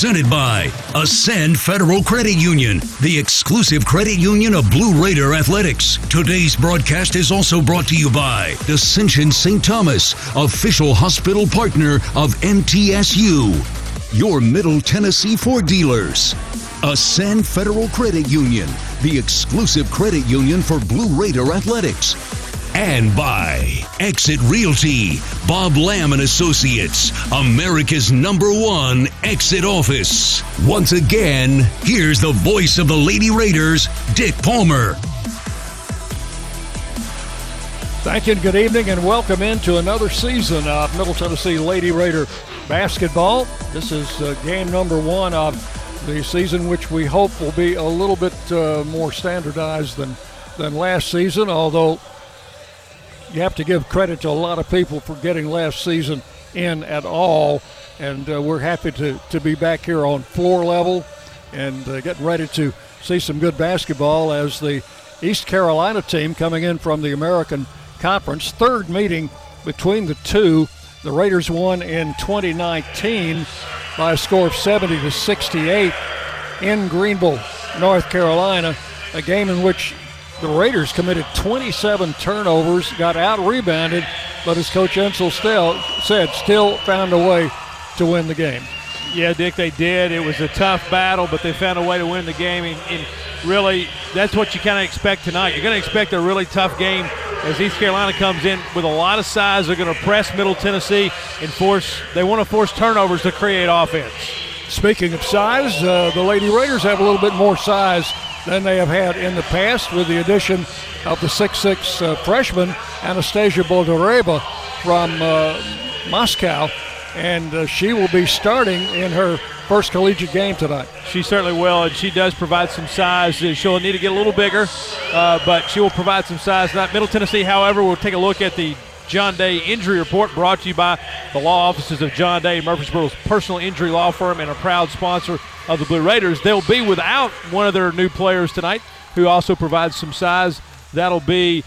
Presented by Ascend Federal Credit Union, the exclusive credit union of Blue Raider Athletics. Today's broadcast is also brought to you by Ascension St. Thomas, official hospital partner of MTSU. Your Middle Tennessee Ford dealers. Ascend Federal Credit Union, the exclusive credit union for Blue Raider Athletics and by Exit Realty, Bob Lamb and Associates, America's number one exit office. Once again, here's the voice of the Lady Raiders, Dick Palmer. Thank you and good evening and welcome into another season of Middle Tennessee Lady Raider basketball. This is uh, game number one of the season, which we hope will be a little bit uh, more standardized than, than last season, although you have to give credit to a lot of people for getting last season in at all. And uh, we're happy to, to be back here on floor level and uh, getting ready to see some good basketball as the East Carolina team coming in from the American Conference. Third meeting between the two. The Raiders won in 2019 by a score of 70 to 68 in Greenville, North Carolina, a game in which the Raiders committed 27 turnovers, got out rebounded, but as Coach Insell still said, still found a way to win the game. Yeah, Dick, they did. It was a tough battle, but they found a way to win the game. And, and really, that's what you kind of expect tonight. You're going to expect a really tough game as East Carolina comes in with a lot of size. They're going to press Middle Tennessee and force. They want to force turnovers to create offense. Speaking of size, uh, the Lady Raiders have a little bit more size than they have had in the past with the addition of the six-six uh, freshman Anastasia Boldyreva from uh, Moscow, and uh, she will be starting in her first collegiate game tonight. She certainly will, and she does provide some size. She'll need to get a little bigger, uh, but she will provide some size. Not Middle Tennessee, however, we'll take a look at the John Day injury report brought to you by the law offices of John Day, Murfreesboro's personal injury law firm, and a proud sponsor of the Blue Raiders. They'll be without one of their new players tonight, who also provides some size. That'll be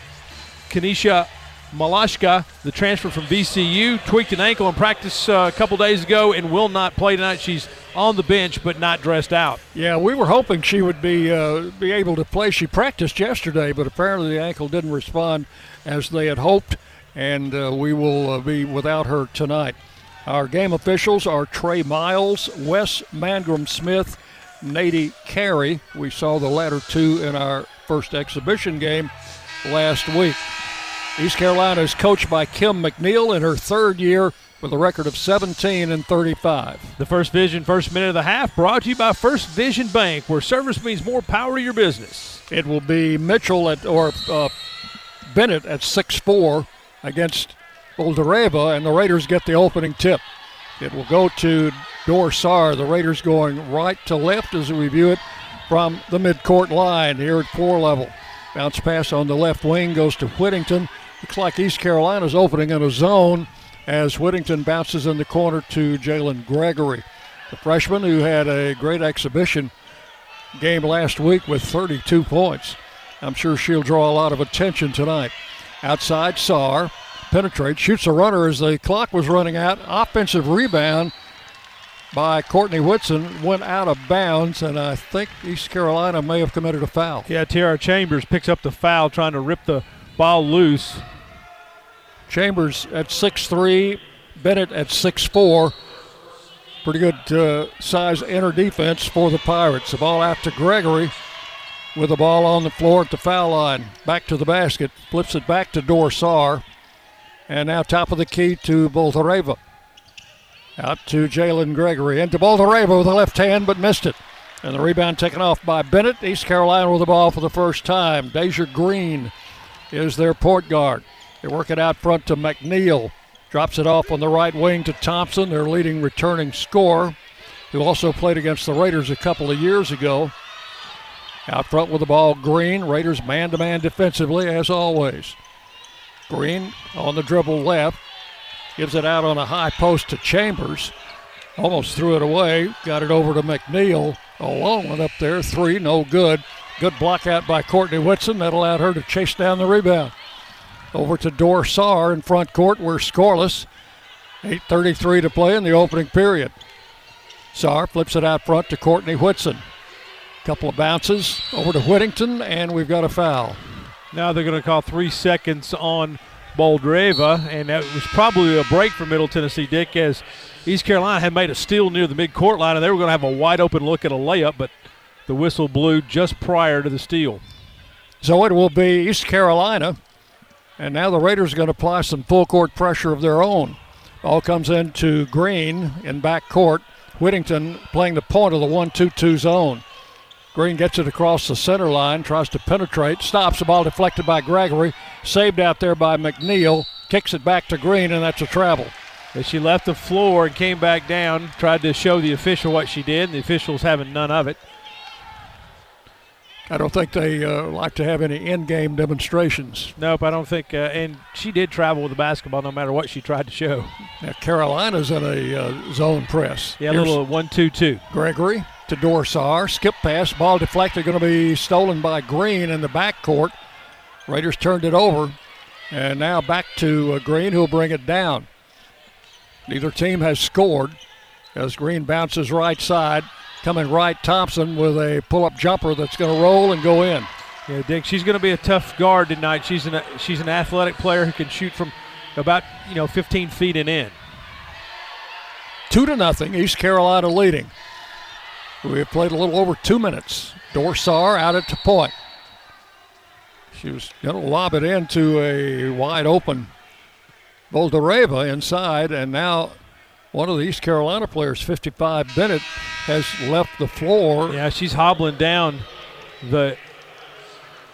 Kanisha Malashka, the transfer from VCU, tweaked an ankle in practice uh, a couple days ago and will not play tonight. She's on the bench but not dressed out. Yeah, we were hoping she would be uh, be able to play. She practiced yesterday, but apparently the ankle didn't respond as they had hoped, and uh, we will uh, be without her tonight. Our game officials are Trey Miles, Wes Mangrum Smith, Nady Carey. We saw the latter two in our first exhibition game last week. East Carolina is coached by Kim McNeill in her third year with a record of 17 and 35. The First Vision first minute of the half brought to you by First Vision Bank, where service means more power to your business. It will be Mitchell at or uh, Bennett at 6-4 against Boldyreva, and the Raiders get the opening tip. It will go to Dor Saar. The Raiders going right to left as we view it from the midcourt line here at floor level. Bounce pass on the left wing goes to Whittington. Looks like East Carolina's opening in a zone as Whittington bounces in the corner to Jalynn Gregory. The freshman who had a great exhibition game last week with 32 points. I'm sure she'll draw a lot of attention tonight. Outside, Saar penetrates, shoots a runner as the clock was running out. Offensive rebound by Courtney Whitson went out of bounds, and I think East Carolina may have committed a foul. Yeah, T.R. Chambers picks up the foul, trying to rip the ball loose. Chambers at 6'3, Bennett at 6'4. Pretty good uh, size inner defense for the Pirates. The ball out to Gregory with the ball on the floor at the foul line. Back to the basket, flips it back to Dor Saar. And now top of the key to Boldyreva. Out to Jalynn Gregory. Into Boldyreva with the left hand, but missed it. And the rebound taken off by Bennett. East Carolina with the ball for the first time. Deja Green is their point guard. They work it out front to McNeil. Drops it off on the right wing to Thompson, their leading returning scorer, who also played against the Raiders a couple of years ago. Out front with the ball, Green. Raiders man to man defensively, as always. Green on the dribble left. Gives it out on a high post to Chambers. Almost threw it away. Got it over to McNeil. A long one up there. Three, no good. Good block out by Courtney Whitson. That allowed her to chase down the rebound. Over to Dor Saar in front court. We're scoreless. 8.33 to play in the opening period. Saar flips it out front to Courtney Whitson. Couple of bounces over to Whittington, and we've got a foul. Now they're going to call three seconds on Boldyreva, and that was probably a break for Middle Tennessee Dick as East Carolina had made a steal near the mid-court line, and they were going to have a wide open look at a layup, but the whistle blew just prior to the steal. So it will be East Carolina, and now the Raiders are going to apply some full court pressure of their own. All comes into Green in back court. Whittington playing the point of the 1 2 2 zone. Green gets it across the center line, tries to penetrate, stops the ball deflected by Gregory, saved out there by McNeil, kicks it back to Green, and that's a travel. As she left the floor and came back down, tried to show the official what she did, and the officials having none of it. I don't think they uh, like to have any in-game demonstrations. Nope, I don't think. Uh, and she did travel with the basketball, no matter what she tried to show. Now Carolina's in a uh, zone press. Yeah, a little one-two-two. Gregory to Dor Saar, skip pass, ball deflected, going to be stolen by Green in the backcourt. Raiders turned it over, and now back to uh, Green, who'll bring it down. Neither team has scored as Green bounces right side. Coming right, Thompson with a pull-up jumper that's going to roll and go in. Yeah, Dick, she's going to be a tough guard tonight. She's an she's an athletic player who can shoot from about you know 15 feet and in. Two to nothing, East Carolina leading. We have played a little over two minutes. Dor Saar out at the point. She was going to lob it into a wide open Boldyreva inside, and now one of the East Carolina players, 55 Bennett, has left the floor. Yeah, she's hobbling down the.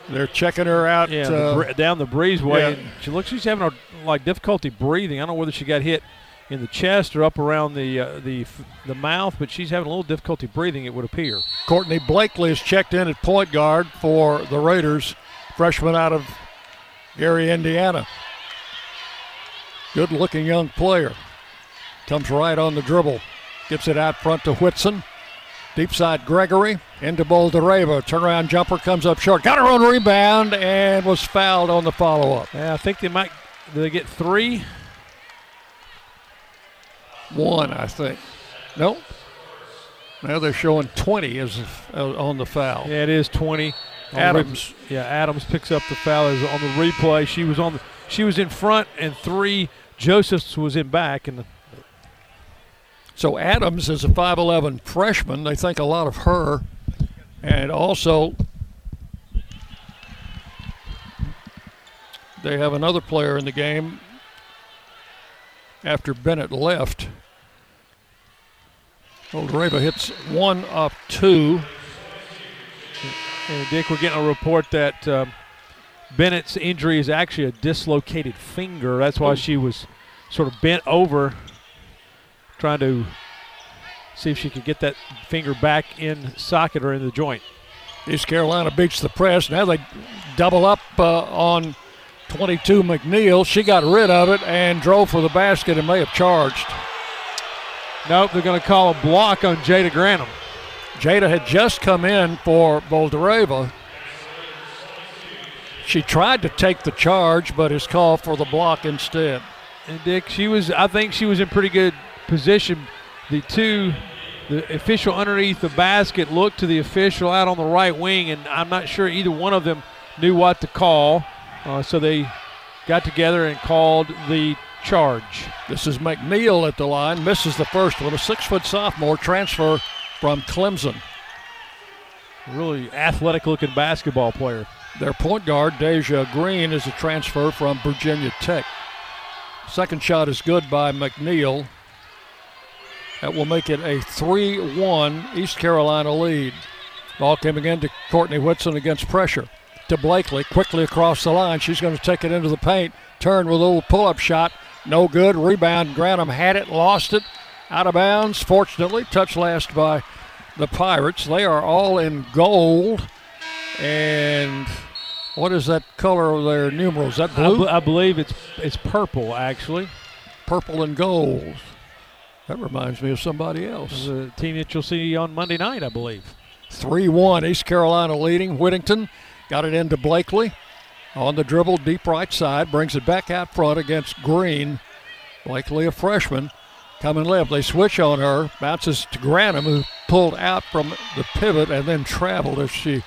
They're checking her out. Yeah, uh, the, down the breezeway. yeah. She looks like she's having a, like difficulty breathing. I don't know whether she got hit in the chest or up around the uh, the the mouth, but she's having a little difficulty breathing. It would appear. Courtney Blakely is checked in at point guard for the Raiders, freshman out of Gary, Indiana. Good looking young player. Comes right on the dribble. Gets it out front to Whitson. Deep side Gregory into Boldyreva. Turnaround jumper comes up short. Got her own rebound and was fouled on the follow up. Yeah, I think they might. They get three? One, I think. Nope. Now they're showing 20 as uh, on the foul. Yeah, it is 20. Adams. yeah, Adams picks up the foul as on the replay. She was on. The, she was in front, and three. Josephs was in back, and the, So Adams is a 5'11 freshman. They think a lot of her. And also, they have another player in the game after Bennett left. Boldyreva hits one up two. and Dick, we're getting a report that um, Bennett's injury is actually a dislocated finger. That's why she was sort of bent over, trying to see if she could get that finger back in socket or in the joint. East Carolina beats the press. Now they double up uh, on 22 McNeil. She got rid of it and drove for the basket and may have charged. Nope, they're going to call a block on Jada Granum. Jada had just come in for Boldyreva. She tried to take the charge, but is called for the block instead. And Dick, she was. I think she was in pretty good position. The two, the official underneath the basket looked to the official out on the right wing, and I'm not sure either one of them knew what to call. Uh, so they got together and called the charge. This is McNeil at the line, misses the first one. A six foot sophomore transfer from Clemson. Really athletic-looking basketball player. Their point guard, Deja Green, is a transfer from Virginia Tech. Second shot is good by McNeil. That will make it a 3 1 East Carolina lead. Ball coming in to Courtney Whitson against pressure. To Blakely, quickly across the line. She's going to take it into the paint. Turn with a little pull up shot. No good. Rebound. Granum had it, lost it. Out of bounds, fortunately. Touch last by the Pirates. They are all in gold. And what is that color of their numerals? Is that I, blue? I believe it's it's purple actually. Purple and gold. That reminds me of somebody else. a team that you'll see on Monday night, I believe. 3 1, East Carolina leading. Whittington got it into Blakely. On the dribble, deep right side, brings it back out front against Green. Blakely, a freshman. coming left. They switch on her, bounces to Granum, who pulled out from the pivot and then traveled as she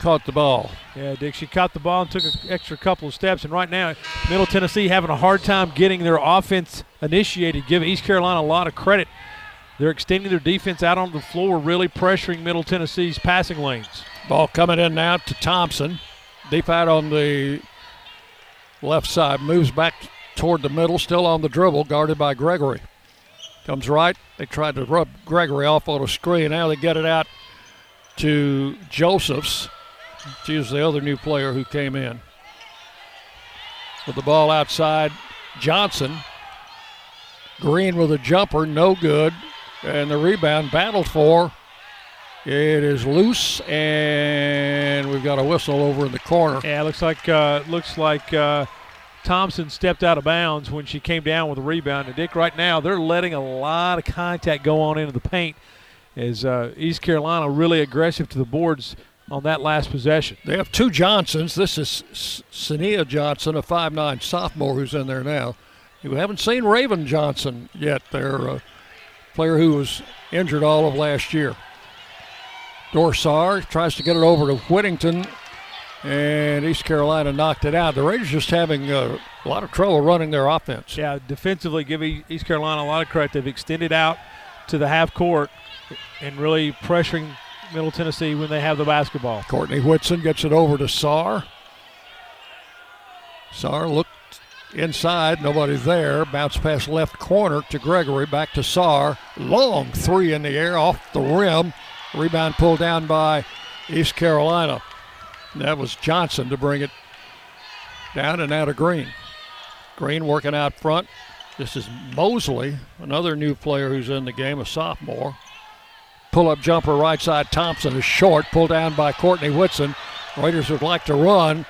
caught the ball. Yeah, Dick, she caught the ball and took an extra couple of steps. And right now, Middle Tennessee having a hard time getting their offense initiated. Give East Carolina a lot of credit. They're extending their defense out on the floor, really pressuring Middle Tennessee's passing lanes. Ball coming in now to Thompson. Deep out on the left side. Moves back toward the middle, still on the dribble, guarded by Gregory. Comes right. They tried to rub Gregory off on a screen. Now they get it out to Josephs. She's the other new player who came in. With the ball outside, Johnson. Green with a jumper, no good. And the rebound battled for. It is loose, and we've got a whistle over in the corner. Yeah, looks like uh, looks like uh, Thompson stepped out of bounds when she came down with a rebound. And Dick, right now they're letting a lot of contact go on into the paint as uh, East Carolina really aggressive to the boards on that last possession. They have two Johnsons. This is Sania Johnson, a 5'9 sophomore who's in there now. We haven't seen Raven Johnson yet. They're a player who was injured all of last year. Dor Saar tries to get it over to Whittington, and East Carolina knocked it out. The Raiders just having uh, a lot of trouble running their offense. Yeah, defensively, give East Carolina a lot of credit. They've extended out to the half court and really pressuring Middle Tennessee when they have the basketball. Courtney Whitson gets it over to Saar. Saar looked inside, nobody there. Bounce pass left corner to Gregory, back to Saar. Long three in the air off the rim. Rebound pulled down by East Carolina. That was Johnson to bring it down and out of Green. Green working out front. This is Mosley, another new player who's in the game, a sophomore. Pull up jumper right side. Thompson is short, pulled down by Courtney Whitson. Raiders would like to run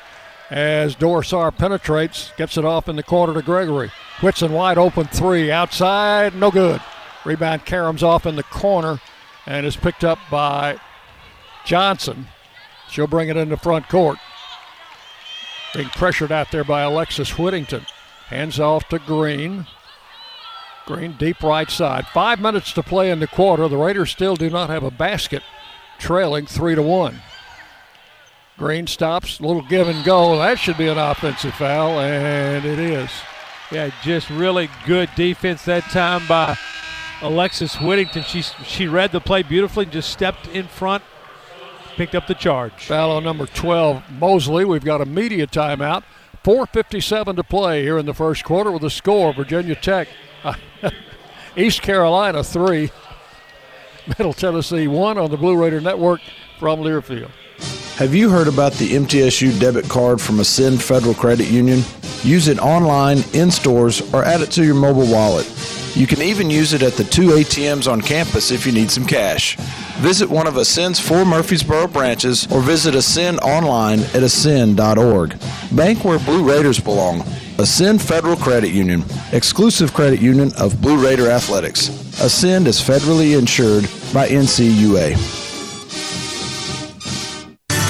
as Dor Saar penetrates, gets it off in the corner to Gregory. Whitson wide open three outside, no good. Rebound Karams off in the corner and is picked up by Johnson. She'll bring it into front court. Being pressured out there by Alexis Whittington. Hands off to Green. Green deep right side. Five minutes to play in the quarter. The Raiders still do not have a basket, trailing three to one. Green stops, little give and go. That should be an offensive foul, and it is. Yeah, just really good defense that time by Alexis Whittington. She she read the play beautifully, just stepped in front, picked up the charge. Foul on number 12, Mosley. We've got a media timeout. 4.57 to play here in the first quarter with a score Virginia Tech, East Carolina 3, Middle Tennessee 1 on the Blue Raider Network from Learfield. Have you heard about the MTSU debit card from Ascend Federal Credit Union? Use it online, in stores, or add it to your mobile wallet. You can even use it at the two ATMs on campus if you need some cash. Visit one of Ascend's four Murfreesboro branches or visit Ascend online at ascend.org. Bank where Blue Raiders belong. Ascend Federal Credit Union, exclusive credit union of Blue Raider Athletics. Ascend is federally insured by NCUA.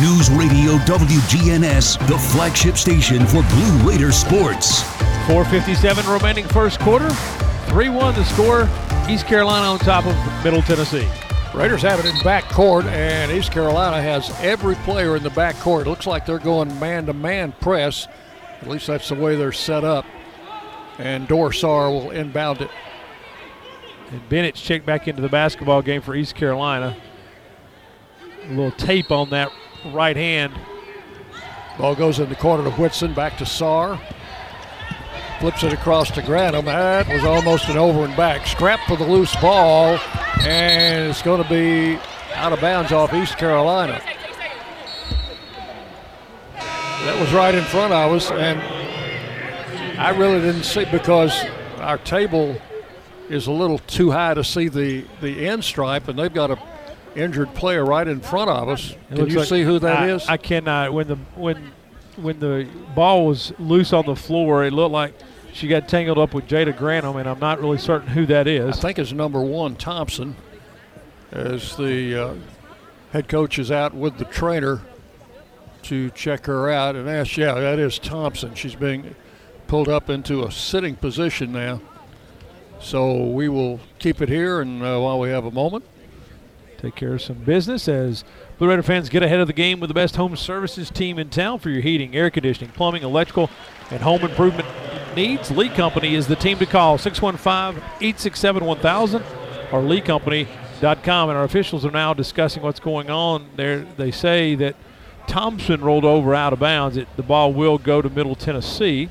News Radio WGNS, the flagship station for Blue Raider sports. 457 remaining first quarter. 3-1 the score. East Carolina on top of Middle Tennessee. Raiders have it in back court, and East Carolina has every player in the back court. It looks like they're going man-to-man press. At least that's the way they're set up. and Dor Saar will inbound it. And Bennett's checked back into the basketball game for East Carolina. A little tape on that right hand. Ball goes in the corner to Whitson, back to Saar. Flips it across to Grantham. That was almost an over and back. Scrap for the loose ball, and it's going to be out of bounds off East Carolina. That was right in front of us, and I really didn't see because our table is a little too high to see the, the end stripe, and they've got a injured player right in front of us. It Can you like- see who that I, is? I cannot. When the when when the ball was loose on the floor, it looked like she got tangled up with Jada Grantham, and I'm not really certain who that is. I think it's number one, Thompson, as the uh, head coach is out with the trainer to check her out. And ask, yeah, that is Thompson. She's being pulled up into a sitting position now. So we will keep it here, and uh, while we have a moment, Take care of some business as Blue Raider fans get ahead of the game with the best home services team in town for your heating, air conditioning, plumbing, electrical, and home improvement needs. Lee Company is the team to call 615 867 1000 or leecompany.com. And our officials are now discussing what's going on there. They say that Thompson rolled over out of bounds. It, the ball will go to Middle Tennessee.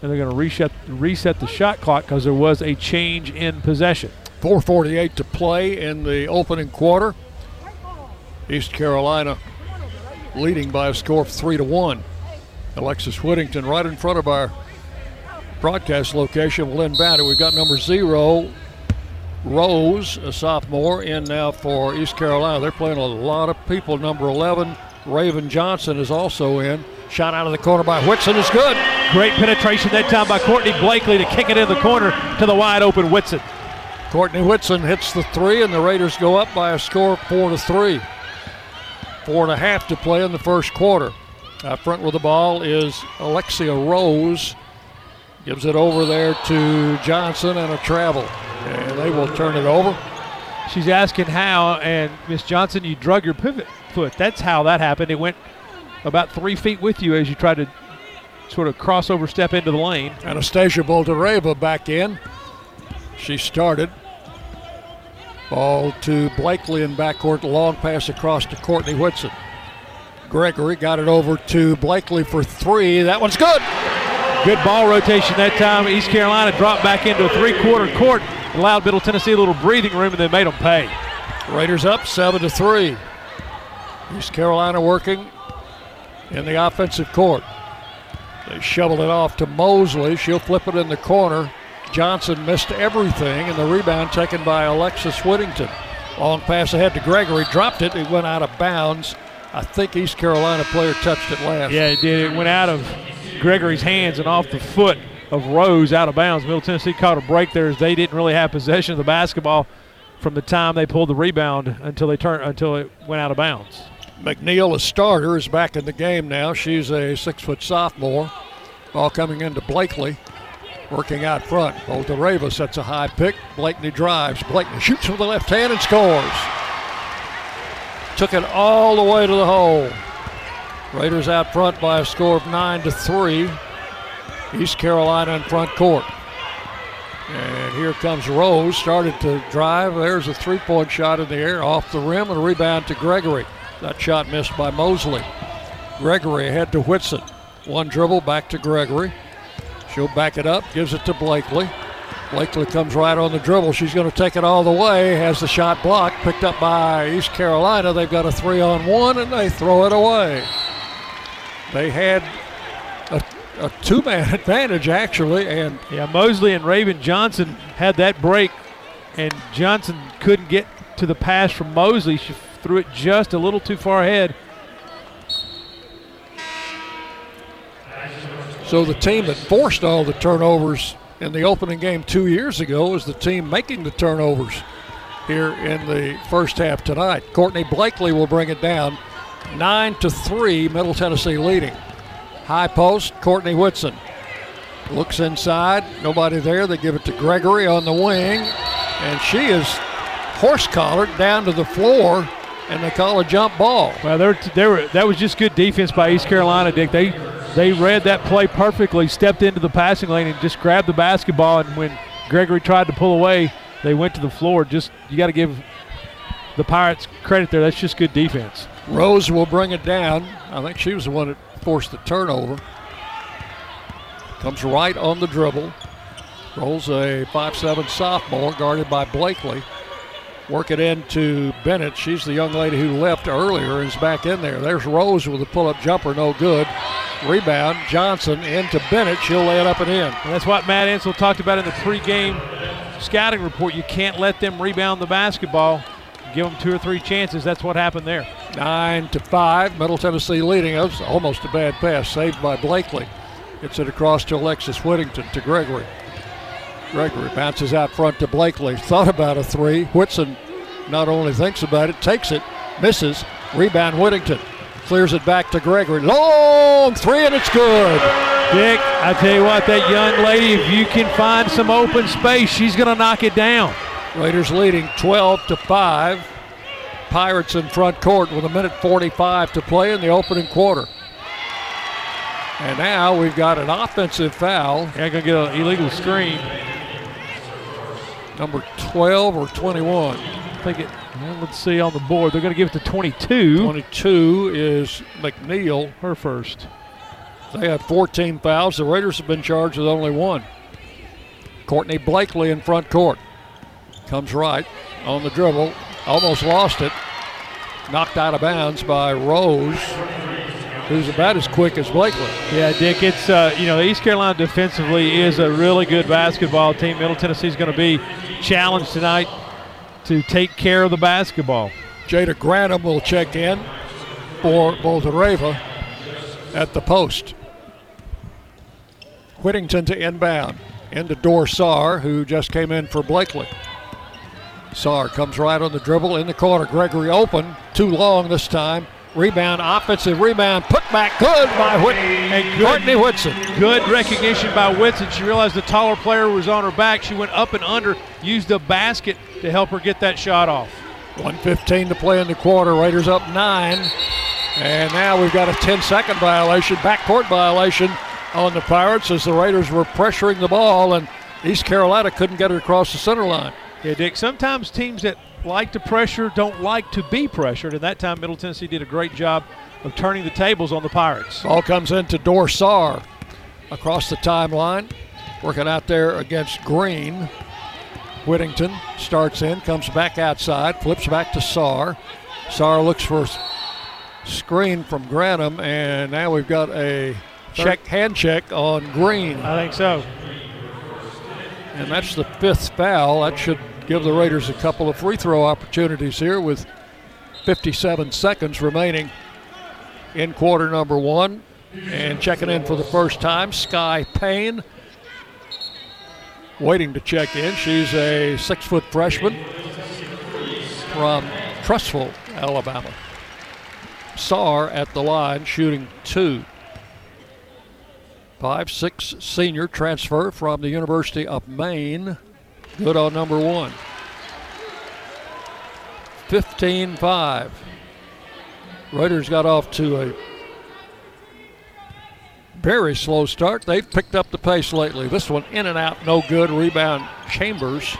And they're going to reset, reset the shot clock because there was a change in possession. 4:48 to play in the opening quarter. East Carolina leading by a score of three to one. Alexis Whittington right in front of our broadcast location inbound it. We've got number zero, Rose, a sophomore, in now for East Carolina. They're playing a lot of people. Number 11, Raven Johnson, is also in. Shot out of the corner by Whitson is good. Great penetration that time by Courtney Blakely to kick it in the corner to the wide open Whitson. Courtney Whitson hits the three, and the Raiders go up by a score of four to three. Four and a half to play in the first quarter. Out front with the ball is Alexia Rose. Gives it over there to Johnson and a travel. And they will turn it over. She's asking how, and Miss Johnson, you drug your pivot foot. That's how that happened. It went about three feet with you as you tried to sort of crossover step into the lane. Anastasia Boldyreva back in. She started. Ball to Blakely in backcourt. Long pass across to Courtney Whitson. Gregory got it over to Blakely for three. That one's good. Good ball rotation that time. East Carolina dropped back into a three-quarter court, allowed Middle Tennessee a little breathing room, and they made them pay. Raiders up seven to three. East Carolina working in the offensive court. They shoveled it off to Mosley. She'll flip it in the corner. Johnson missed everything, and the rebound taken by Alexis Whittington. Long pass ahead to Gregory, dropped it. It went out of bounds. I think East Carolina player touched it last. Yeah, it did. It went out of Gregory's hands and off the foot of Rose out of bounds. Middle Tennessee caught a break there as they didn't really have possession of the basketball from the time they pulled the rebound until they turned until it went out of bounds. McNeil, a starter, is back in the game now. She's a six foot sophomore. Ball coming into Blakely, working out front. Boldyreva sets a high pick. Blakely drives. Blakely shoots with the left hand and scores. Took it all the way to the hole. Raiders out front by a score of nine to three. East Carolina in front court. And here comes Rose, started to drive. There's a three point shot in the air off the rim and a rebound to Gregory. That shot missed by Mosley. Gregory ahead to Whitson. One dribble back to Gregory. She'll back it up, gives it to Blakely. Blakely comes right on the dribble. She's going to take it all the way. Has the shot blocked, picked up by East Carolina. They've got a three on one and they throw it away. They had a, a two man advantage, actually, and Yeah, Mosley and Raven Johnson had that break, and Johnson couldn't get to the pass from Mosley. She threw it just a little too far ahead. So the team that forced all the turnovers in the opening game two years ago is the team making the turnovers here in the first half tonight. Courtney Blakely will bring it down. Nine to three, Middle Tennessee leading. High post, Courtney Whitson. Looks inside, nobody there. They give it to Gregory on the wing, and she is horse collared down to the floor and they call a jump ball. Well, they're, they were, that was just good defense by East Carolina, Dick. They they read that play perfectly, stepped into the passing lane, and just grabbed the basketball. And when Gregory tried to pull away, they went to the floor. Just you got to give the Pirates credit there. That's just good defense. Rose will bring it down. I think she was the one that forced the turnover. Comes right on the dribble. Rose a 5'7 sophomore guarded by Blakely. Work it into Bennett. She's the young lady who left earlier and is back in there. There's Rose with a pull up jumper, no good. Rebound, Johnson into Bennett. She'll lay it up and in. And that's what Matt Insell talked about in the pregame scouting report. You can't let them rebound the basketball. Give them two or three chances. That's what happened there. Nine to five. Middle Tennessee leading. That was almost a bad pass, saved by Blakely. Gets it across to Alexis Whittington to Gregory. Gregory bounces out front to Blakely. Thought about a three. Whitson not only thinks about it, takes it, misses. Rebound Whittington. Clears it back to Gregory. Long three, and it's good. Dick, I tell you what, that young lady, if you can find some open space, she's going to knock it down. Raiders leading 12 to 5. Pirates in front court with a minute 45 to play in the opening quarter. And now we've got an offensive foul. Yeah, going to get an illegal screen. Number 12 or 21. I think it, let's see on the board. They're going to give it to 22. 22 is McNeil. Her first. They had 14 fouls. The Raiders have been charged with only one. Courtney Blakely in front court. Comes right on the dribble. Almost lost it. Knocked out of bounds by Rose, who's about as quick as Blakely. Yeah, Dick, it's, uh, you know, East Carolina defensively is a really good basketball team. Middle Tennessee is going to be challenged tonight to take care of the basketball. Jada Granum will check in for Boldyreva at the post. Whittington to inbound. Into Dor Saar, who just came in for Blakely. Saar comes right on the dribble in the corner. Gregory open, too long this time. Rebound, offensive rebound, put back, good by Whit- And good- Courtney Whitson. Good recognition by Whitson. She realized the taller player was on her back. She went up and under, used the basket to help her get that shot off. 115 to play in the quarter. Raiders up nine. And now we've got a 10 second violation, backcourt violation on the Pirates as the Raiders were pressuring the ball and East Carolina couldn't get it across the center line. Yeah, Dick, sometimes teams that like to pressure don't like to be pressured, and that time Middle Tennessee did a great job of turning the tables on the Pirates. Ball comes into Dor Saar across the timeline, working out there against Green. Whittington starts in, comes back outside, flips back to Saar. Saar looks for screen from Granum, and now we've got a check hand check on Green, I think so. and that's the fifth foul. That should give the Raiders a couple of free throw opportunities here with 57 seconds remaining in quarter number one. And checking in for the first time, Sky Payne. Waiting to check in. She's a six foot freshman from Trussville, Alabama. Saar at the line shooting two. Five six senior transfer from the University of Maine. Good on number one. 15 5. Raiders got off to a very slow start. They've picked up the pace lately. This one in and out, no good. Rebound Chambers,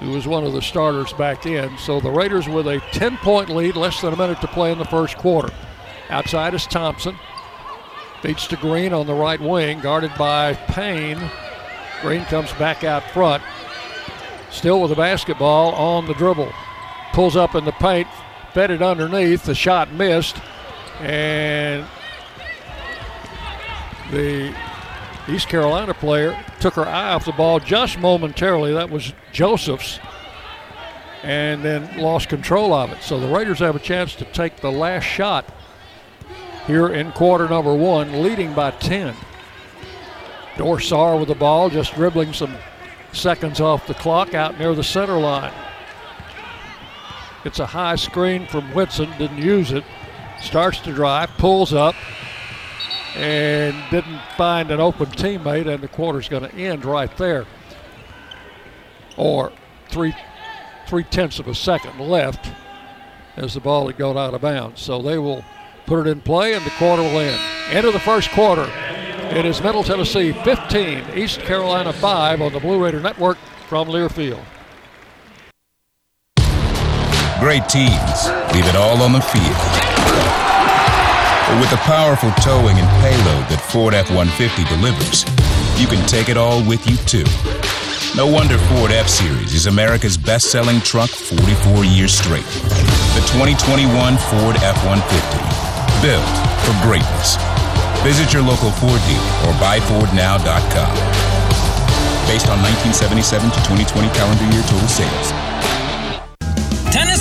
who was one of the starters back in. So the Raiders with a 10 point lead, less than a minute to play in the first quarter. Outside is Thompson. Beats to Green on the right wing, guarded by Payne. Green comes back out front. Still with the basketball on the dribble. Pulls up in the paint, fed it underneath. The shot missed. And the East Carolina player took her eye off the ball just momentarily. That was Joseph's. And then lost control of it. So the Raiders have a chance to take the last shot here in quarter number one, leading by 10. Dor Saar with the ball, just dribbling some seconds off the clock out near the center line. It's a high screen from Whitson, didn't use it. Starts to drive, pulls up, and didn't find an open teammate, and the quarter's going to end right there. Or three three tenths of a second left. as the ball had gone out of bounds. So they will put it in play, and the quarter will end. End of the first quarter. It is Middle Tennessee 15, East Carolina 5 on the Blue Raider Network from Learfield. Great teams leave it all on the field. But with the powerful towing and payload that Ford F 150 delivers, you can take it all with you too. No wonder Ford F Series is America's best selling truck 44 years straight. The 2021 Ford F 150. Built for greatness. Visit your local Ford dealer or buyfordnow.com. Based on 1977 to 2020 calendar year total sales.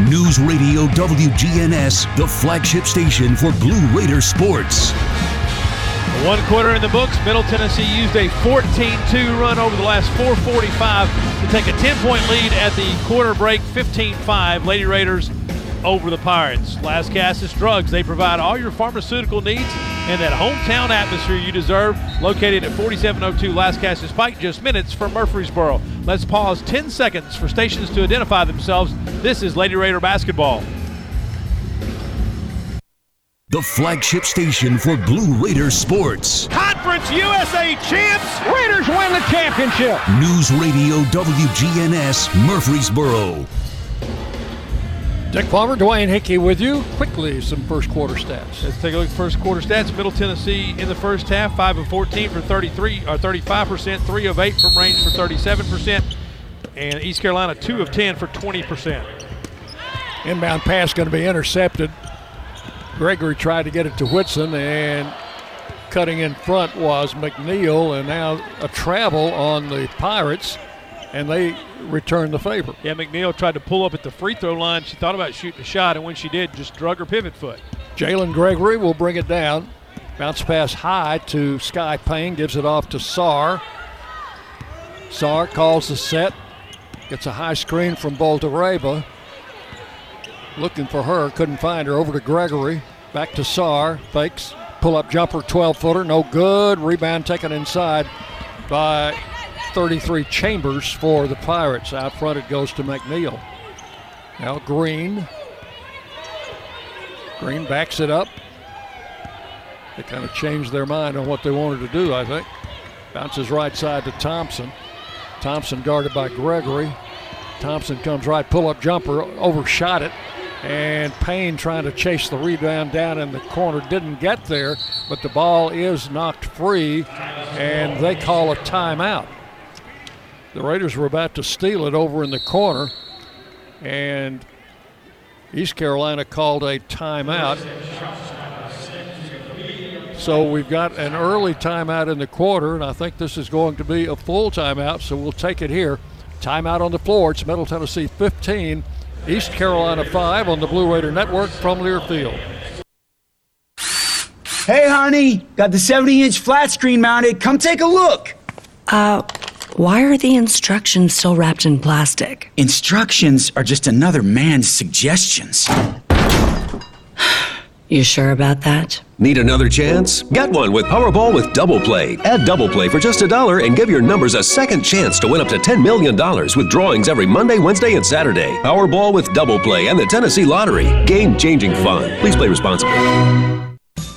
News Radio WGNS, the flagship station for Blue Raider sports. One quarter in the books. Middle Tennessee used a 14-2 run over the last 445 to take a 10-point lead at the quarter break, 15-5. Lady Raiders over the Pirates. Las Casas Drugs. They provide all your pharmaceutical needs and that hometown atmosphere you deserve. Located at 4702 Las Casas Pike, just minutes from Murfreesboro. Let's pause 10 seconds for stations to identify themselves. This is Lady Raider basketball. The flagship station for Blue Raider sports. Conference USA champs. Raiders win the championship. News Radio WGNS Murfreesboro. Dick Palmer, Dwayne Hickey with you. Quickly, some first quarter stats. Let's take a look at first quarter stats. Middle Tennessee in the first half, 5 of 14 for 33 or 35%, 3 of 8 from range for 37%, and East Carolina 2 of 10 for 20%. Inbound pass going to be intercepted. Gregory tried to get it to Whitson, and cutting in front was McNeil, and now a travel on the Pirates, and they return the favor. Yeah, McNeil tried to pull up at the free throw line. She thought about shooting a shot, and when she did, just drug her pivot foot. Jalynn Gregory will bring it down. Bounce pass high to Sky Payne, gives it off to Saar. Saar calls the set, gets a high screen from Boldyreva. Looking for her, couldn't find her. Over to Gregory, back to Saar, fakes, pull up jumper, 12 footer, no good. Rebound taken inside by 33 Chambers for the Pirates. Out front it goes to McNeil. Now Green. Green backs it up. They kind of changed their mind on what they wanted to do, I think. Bounces right side to Thompson. Thompson guarded by Gregory. Thompson comes right, pull up jumper, overshot it. And Payne trying to chase the rebound down in the corner didn't get there, but the ball is knocked free, and they call a timeout. The Raiders were about to steal it over in the corner, and East Carolina called a timeout. So we've got an early timeout in the quarter, and I think this is going to be a full timeout, so we'll take it here. Timeout on the floor. It's Middle Tennessee 15, East Carolina 5 on the Blue Raider Network from Learfield. Hey, honey, got the 70 inch flat screen mounted. Come take a look. Uh, why are the instructions still wrapped in plastic? Instructions are just another man's suggestions. You sure about that? Need another chance? Get one with Powerball with Double Play. Add Double Play for just a dollar and give your numbers a second chance to win up to $10 million with drawings every Monday, Wednesday, and Saturday. Powerball with Double Play and the Tennessee Lottery. Game changing fun. Please play responsibly.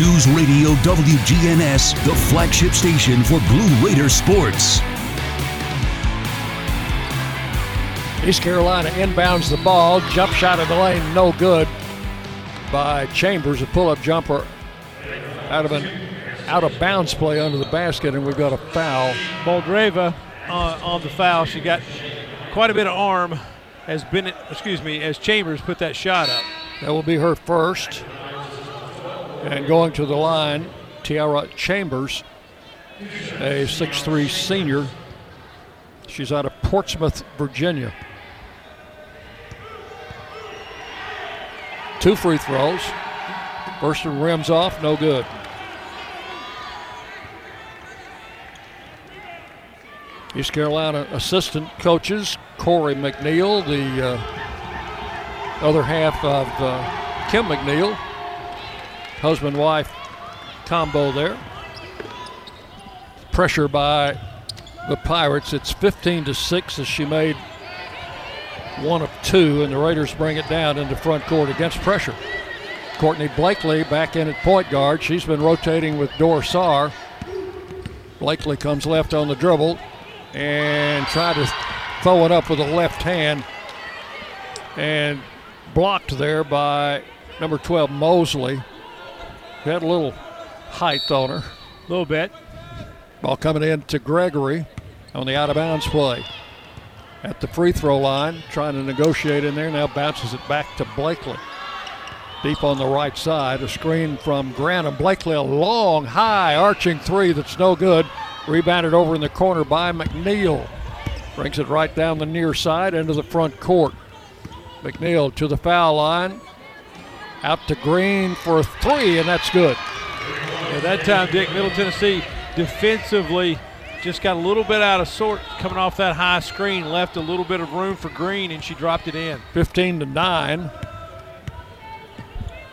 News Radio WGNS, the flagship station for Blue Raider sports. East Carolina inbounds the ball. Jump shot in the lane, no good by Chambers. A pull-up jumper out of an out of bounds play under the basket, and we've got a foul. Boldyreva uh, on the foul. She got quite a bit of arm as Bennett, excuse me, as Chambers put that shot up. That will be her first. And going to the line, Tiara Chambers, a 6'3 senior. She's out of Portsmouth, Virginia. Two free throws. First one rims off, no good. East Carolina assistant coaches Corey McNeill, the uh, other half of uh, Kim McNeill, husband wife combo there. Pressure by the Pirates. It's 15 to 6 as she made one of two, and the Raiders bring it down into front court against pressure. Courtney Blakely back in at point guard. She's been rotating with Dor Saar. Blakely comes left on the dribble and tried to throw it up with a left hand and blocked there by number 12 Mosley. Had a little height on her. A little bit. Ball coming in to Gregory on the out of bounds play. At the free throw line, trying to negotiate in there. Now bounces it back to Blakely. Deep on the right side, a screen from Grantham. Blakely, a long, high, arching three that's no good. Rebounded over in the corner by McNeil. Brings it right down the near side into the front court. McNeil to the foul line. Out to Green for a three, and that's good. At that time, Dick, Middle Tennessee defensively just got a little bit out of sort coming off that high screen, left a little bit of room for Green, and she dropped it in. 15 to 9.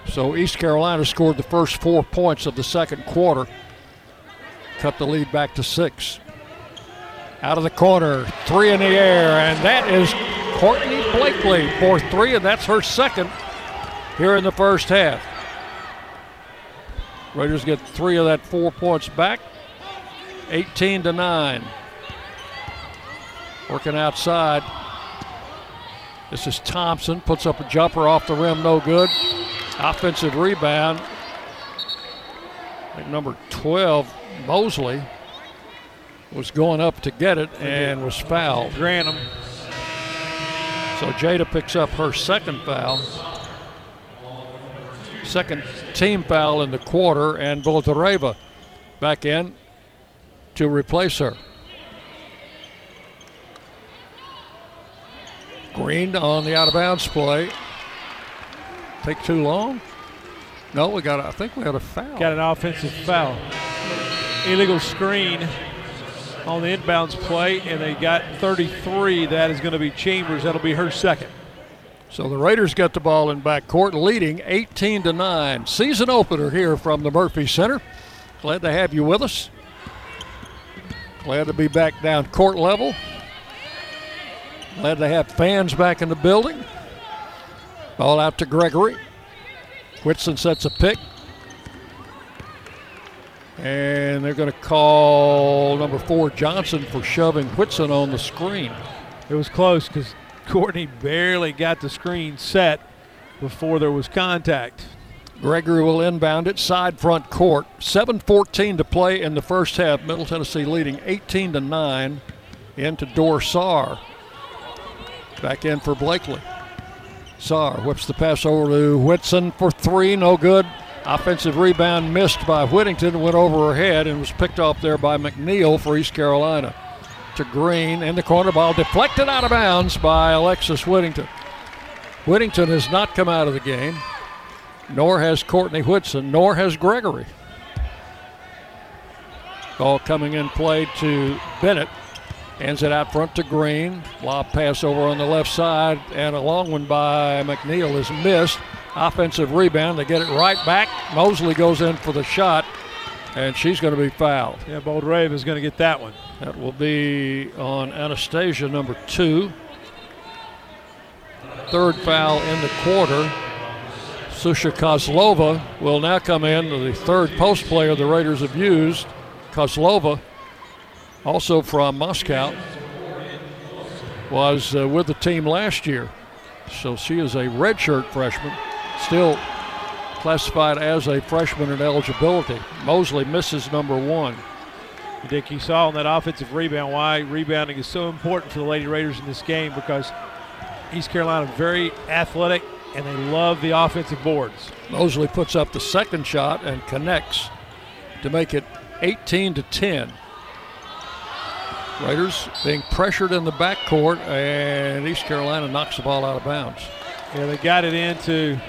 So East Carolina scored the first four points of the second quarter. Cut the lead back to six. Out of the corner, three in the air, and that is Courtney Blakely for three, and that's her second here in the first half. Raiders get three of that four points back. 18 to 9. Working outside. This is Thompson. Puts up a jumper off the rim, no good. Offensive rebound. I think number 12, Mosley, was going up to get it and was fouled. Grantham. So Jada picks up her second foul. Second team foul in the quarter, and Boldyreva back in to replace her. Green on the out of bounds play. Take too long? No, we got. I think we had a foul. Got an offensive foul. Illegal screen on the inbounds play, and they got 33. That is going to be Chambers. That'll be her second. So the Raiders got the ball in backcourt, leading 18 to 9. Season opener here from the Murphy Center. Glad to have you with us. Glad to be back down court level. Glad to have fans back in the building. Ball out to Gregory. Whitson sets a pick. And they're going to call number four Johnson for shoving Whitson on the screen. It was close because Courtney barely got the screen set before there was contact. Gregory will inbound it side front court. 7:14 to play in the first half. Middle Tennessee leading 18 to 9 into Dor Saar. Back in for Blakely. Saar whips the pass over to Whitson for three, no good. Offensive rebound missed by Whittington, went over her head and was picked off there by McNeil for East Carolina. To Green in the corner, ball deflected out of bounds by Alexis Whittington. Whittington has not come out of the game, nor has Courtney Whitson, nor has Gregory. Ball coming in play to Bennett. Ends it out front to Green. Lob pass over on the left side, and a long one by McNeil is missed. Offensive rebound. They get it right back. Mosley goes in for the shot, and she's going to be fouled. Yeah, Boldyreva is going to get that one. That will be on Anastasia, number two. Third foul in the quarter. Susha Kozlova will now come in, the third post player the Raiders have used. Kozlova, also from Moscow, was uh, with the team last year. So she is a redshirt freshman, still classified as a freshman in eligibility. Mosley misses number one. Dick, you saw on that offensive rebound why rebounding is so important for the Lady Raiders in this game because East Carolina very athletic and they love the offensive boards. Mosley puts up the second shot and connects to make it 18 to 10. Raiders being pressured in the backcourt, and East Carolina knocks the ball out of bounds. Yeah, they got it into,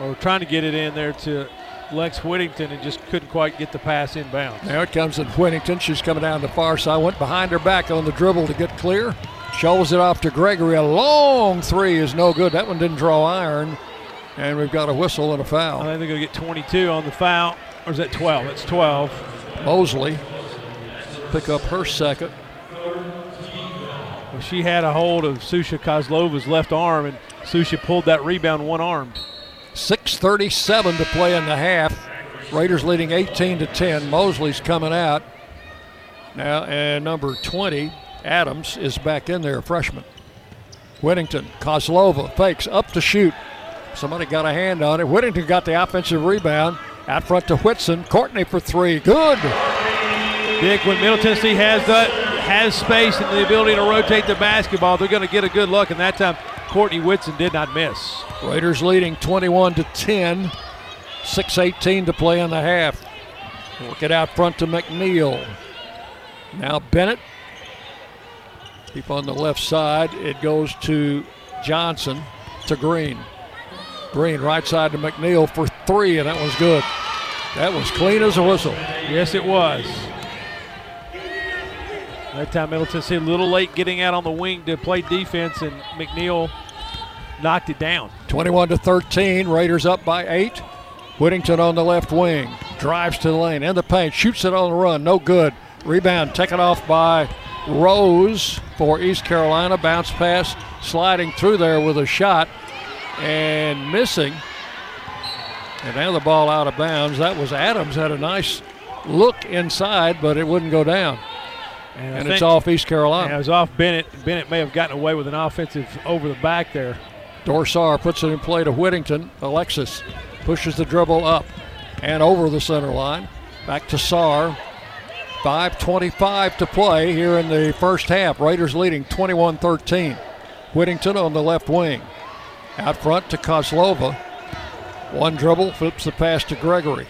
or trying to get it in there to Lex Whittington and just couldn't quite get the pass inbounds. Now it comes in Whittington. She's coming down the far side. Went behind her back on the dribble to get clear. Shows it off to Gregory. A long three is no good. That one didn't draw iron. And we've got a whistle and a foul. I think they're going to get 22 on the foul. Or is that 12? It's 12. Mosley pick up her second. Well, she had a hold of Susha Kozlova's left arm, and Susha pulled that rebound one armed. 6.37 to play in the half. Raiders leading 18 to 10. Mosley's coming out now, and number 20, Adams, is back in there, freshman. Whittington, Kozlova fakes up to shoot. Somebody got a hand on it. Whittington got the offensive rebound. Out front to Whitson. Courtney for three. Good. Dick, when Middle Tennessee has that has space and the ability to rotate the basketball, they're going to get a good look. And that time, Courtney Whitson did not miss. Raiders leading 21 to 10. 6:18 to play in the half. Work it out front to McNeil. Now Bennett. Keep on the left side. It goes to Johnson to Green. Green right side to McNeil for three, and that was good. That was clean as a whistle. Yes, it was. That time Middle Tennessee a little late getting out on the wing to play defense, and McNeil knocked it down. 21 to 13. Raiders up by eight. Whittington on the left wing. Drives to the lane in the paint. Shoots it on the run. No good. Rebound taken off by Rose for East Carolina. Bounce pass sliding through there with a shot and missing. And now the ball out of bounds. That was Adams. Had a nice look inside, but it wouldn't go down. And, and it's off East Carolina. It was off Bennett. Bennett may have gotten away with an offensive over the back there. Dor Saar puts it in play to Whittington. Alexis pushes the dribble up and over the center line. Back to Saar. 5.25 to play here in the first half. Raiders leading 21 13. Whittington on the left wing. Out front to Kozlova. One dribble, flips the pass to Gregory.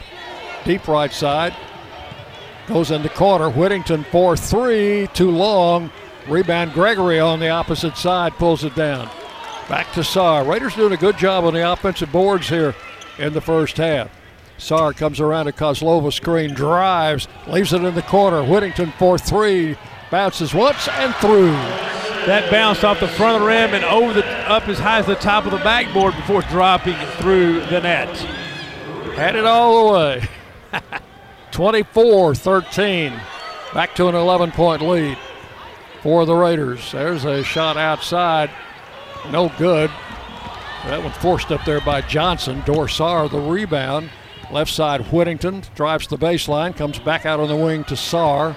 Deep right side. Goes in the corner. Whittington 4 3. Too long. Rebound Gregory on the opposite side pulls it down. Back to Saar. Raiders doing a good job on the offensive boards here in the first half. Saar comes around to Kozlova screen, drives, leaves it in the corner. Whittington 4 3. Bounces once and through. That bounced off the front of the rim and over the up as high as the top of the backboard before dropping through the net. Had it all the way. 24 13. Back to an 11 point lead for the Raiders. There's a shot outside. No good. That one forced up there by Johnson. Dor Saar, the rebound. Left side, Whittington drives the baseline, comes back out on the wing to Saar.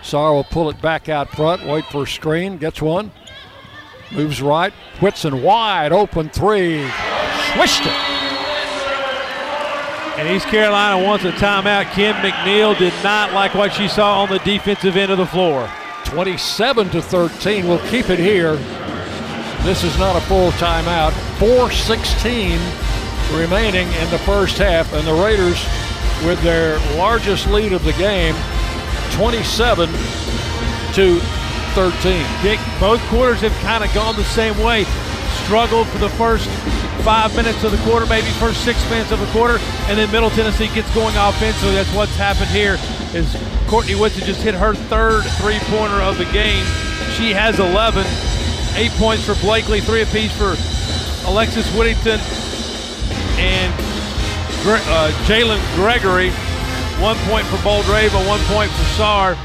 Saar will pull it back out front, wait for a screen, gets one. Moves right. Whitson wide open three. Swished it. And East Carolina wants a timeout. Kim McNeill did not like what she saw on the defensive end of the floor. 27 to 13. We'll keep it here. This is not a full timeout. 4:16 remaining in the first half, and the Raiders, with their largest lead of the game, 27 to 13. Dick, both quarters have kind of gone the same way. Struggled for the first five minutes of the quarter, maybe first six minutes of the quarter, and then Middle Tennessee gets going offensively. That's what's happened here. Is Courtney Whitson just hit her third three-pointer of the game. She has 11. Eight points for Blakely, three apiece for Alexis Whittington and uh, Jalynn Gregory. One point for Boldyreva, one point for Saar.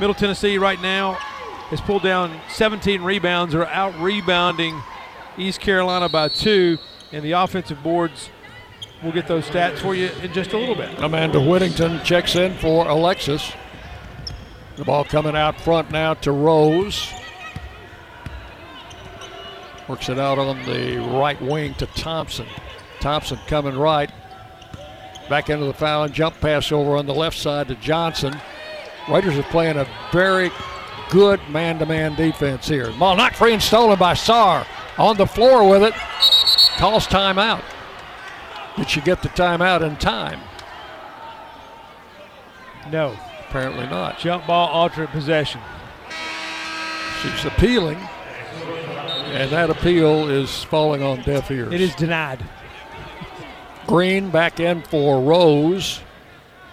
Middle Tennessee right now has pulled down 17 rebounds, are out rebounding East Carolina by two, and the offensive boards We'll get those stats for you in just a little bit. Amanda Whittington checks in for Alexis. The ball coming out front now to Rose. Works it out on the right wing to Thompson. Thompson coming right. Back into the foul and jump pass over on the left side to Johnson. Raiders are playing a very good man to man defense here. Ball knocked free and stolen by Saar. On the floor with it. Calls timeout. Did she get the timeout in time? No. Apparently not. Jump ball, alternate possession. She's appealing, and that appeal is falling on deaf ears. It is denied. Green back in for Rose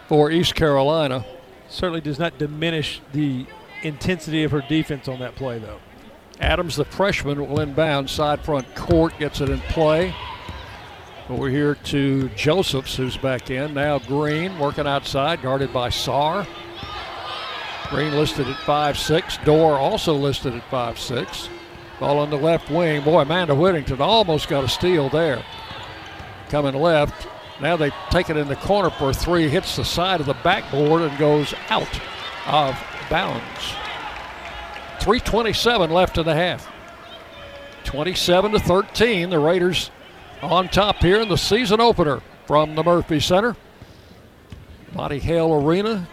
for East Carolina. Certainly does not diminish the intensity of her defense on that play, though. Adams, the freshman, will inbound side front court, gets it in play. Over here to Josephs, who's back in. Now Green working outside, guarded by Saar. Green listed at 5'6. Dor also listed at 5'6. Ball on the left wing. Boy, Amanda Whittington almost got a steal there. Coming left. Now they take it in the corner for three. Hits the side of the backboard and goes out of bounds. 327 left in the half. 27 to 13. The Raiders on top here in the season opener from the Murphy Center. Body Hale Arena,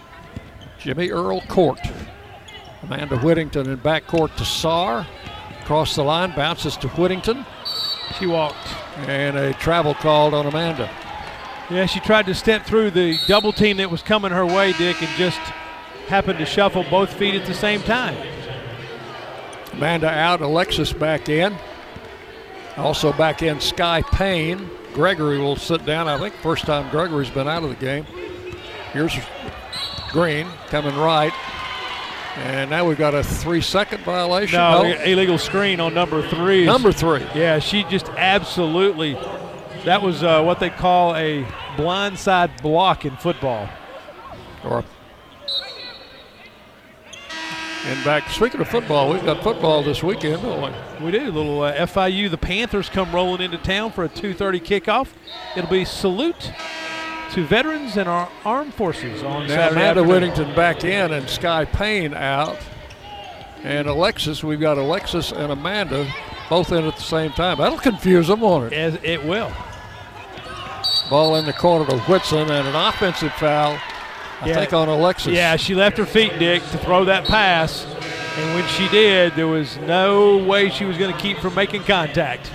Jimmy Earle Court. Amanda Whittington in backcourt to Saar. Across the line, bounces to Whittington. She walked. And a travel called on Amanda. Yeah, she tried to step through the double team that was coming her way, Dick, and just happened to shuffle both feet at the same time. Amanda out, Alexis back in. Also back in Sky Payne. Gregory will sit down. I think first time Gregory's been out of the game. Here's Green coming right. And now we've got a three second violation. No, no, illegal screen on number three. Number three. Yeah, she just absolutely, that was uh, what they call a blindside block in football. Or and back, speaking of football, we've got football this weekend, don't we? We do. A little uh, FIU. The Panthers come rolling into town for a 2:30 kickoff. It'll be salute to veterans and our armed forces on now, Saturday. Amanda afternoon. Whittington back in and Sky Payne out. And Alexis, we've got Alexis and Amanda both in at the same time. That'll confuse them, won't it? As it will. Ball in the corner to Whitson and an offensive foul, I Yeah. think, on Alexis. Yeah, she left her feet, Dick, to throw that pass. And when she did, there was no way she was going to keep from making contact.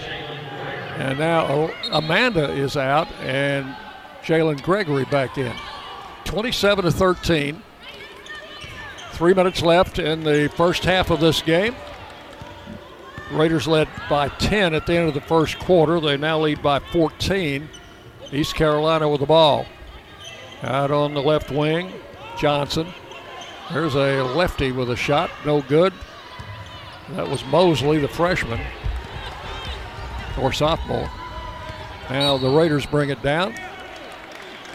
And now Amanda is out and Jalynn Gregory back in. 27 to 13. Three minutes left in the first half of this game. Raiders led by 10 at the end of the first quarter. They now lead by 14. East Carolina with the ball. Out on the left wing, Johnson. There's a lefty with a shot, no good. That was Mosley, the freshman, or sophomore. Now the Raiders bring it down,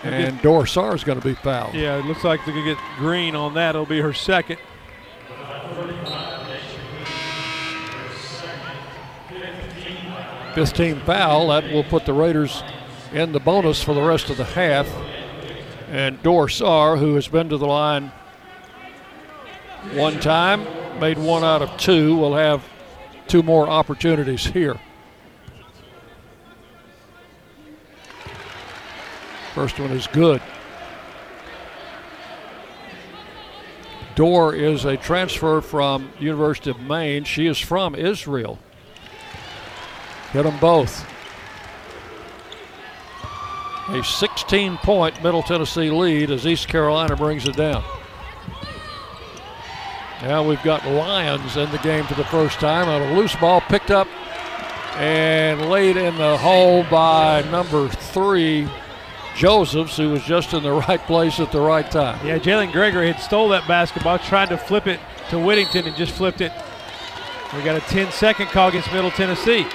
and Dor Saar is going to be fouled. Yeah, it looks like they're going to get green on that. It'll be her second. Fifteen foul. That will put the Raiders in the bonus for the rest of the half. And Dor Saar, who has been to the line one time, made one out of two, will have two more opportunities here. First one is good. Dor is a transfer from University of Maine. She is from Israel. Hit them both. A 16 point Middle Tennessee lead as East Carolina brings it down. Now we've got Lyons in the game for the first time a loose ball picked up and laid in the hole by number three, Josephs, who was just in the right place at the right time. Yeah, Jalynn Gregory had stole that basketball, tried to flip it to Whittington and just flipped it. We got a 10 second call against Middle Tennessee.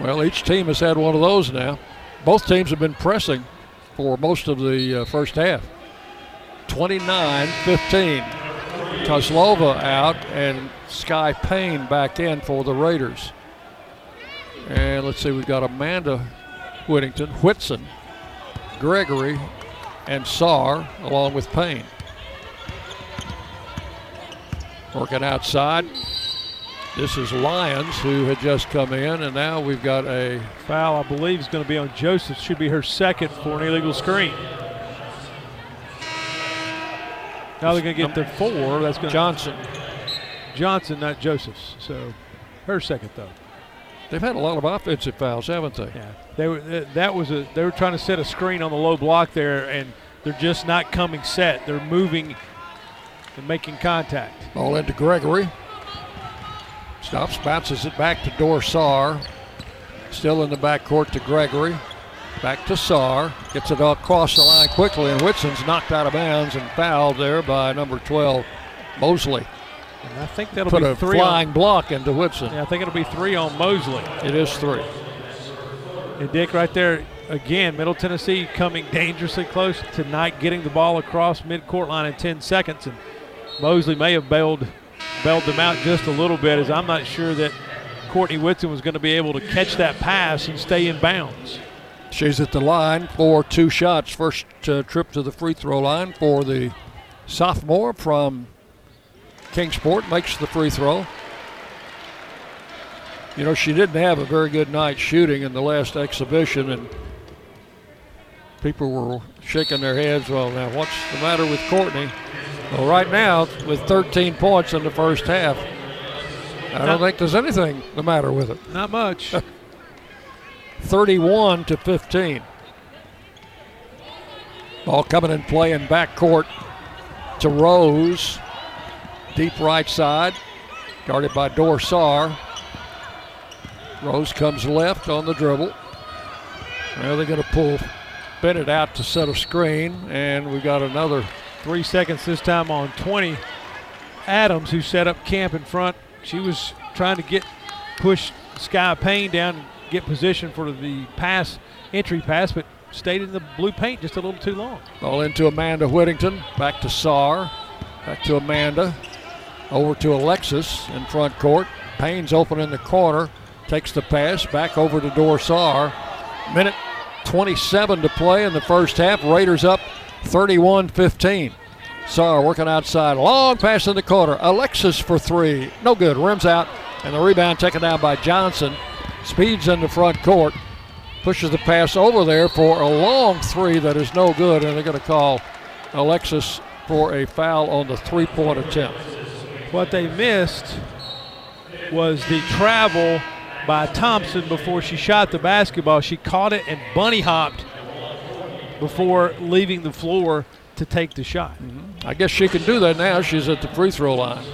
Well, each team has had one of those now. Both teams have been pressing for most of the uh, first half. 29 15. Kozlova out and Sky Payne back in for the Raiders. And let's see, we've got Amanda Whittington, Whitson, Gregory, and Saar, along with Payne. Working outside. This is Lyons, who had just come in, and now we've got a foul. I believe is going to be on Joseph. Should be her second for an illegal screen. Now they're going to get the four. That's going Johnson. Johnson, not Joseph's. So her second though. They've had a lot of offensive fouls, haven't they? Yeah. They were. Uh, that was a. They were trying to set a screen on the low block there, and they're just not coming set. They're moving and making contact. Ball into Gregory. Stops, bounces it back to Dor Saar. Still in the backcourt to Gregory. Back to Saar. Gets it across the line quickly, and Whitson's knocked out of bounds and fouled there by number 12, Mosley. And I think that'll Put be a three flying on, block into Whitson. Yeah, I think it'll be three on Mosley. It is three. And Dick, right there again, Middle Tennessee coming dangerously close tonight, getting the ball across mid-court line in 10 seconds, and Mosley may have bailed bailed them out just a little bit, as I'm not sure that Courtney Whitson was going to be able to catch that pass and stay in bounds. She's at the line for two shots. First uh, trip to the free throw line for the sophomore from Kingsport makes the free throw. You know, she didn't have a very good night shooting in the last exhibition, and people were shaking their heads. Well, now, what's the matter with Courtney? Well, right now, with 13 points in the first half, I don't think there's anything the matter with it. Not much. 31 to 15. Ball coming in play in backcourt to Rose. Deep right side, guarded by Dor Saar. Rose comes left on the dribble. Now they're going to pull Bennett out to set a screen, and we've got another three seconds this time on 20. Adams, who set up camp in front, she was trying to get push Sky Payne down and get position for the pass, entry pass, but stayed in the blue paint just a little too long. Ball into Amanda Whittington, back to Saar, back to Amanda, over to Alexis in front court. Payne's open in the corner, takes the pass, back over to Dor Saar. Minute 27 to play in the first half. Raiders up 31 15. Saar working outside. Long pass in the corner. Alexis for three. No good. Rims out. And the rebound taken down by Johnson. Speeds in the front court. Pushes the pass over there for a long three that is no good. And they're going to call Alexis for a foul on the three point attempt. What they missed was the travel by Thompson before she shot the basketball. She caught it and bunny hopped before leaving the floor to take the shot. Mm-hmm. I guess she can do that now. She's at the free throw line.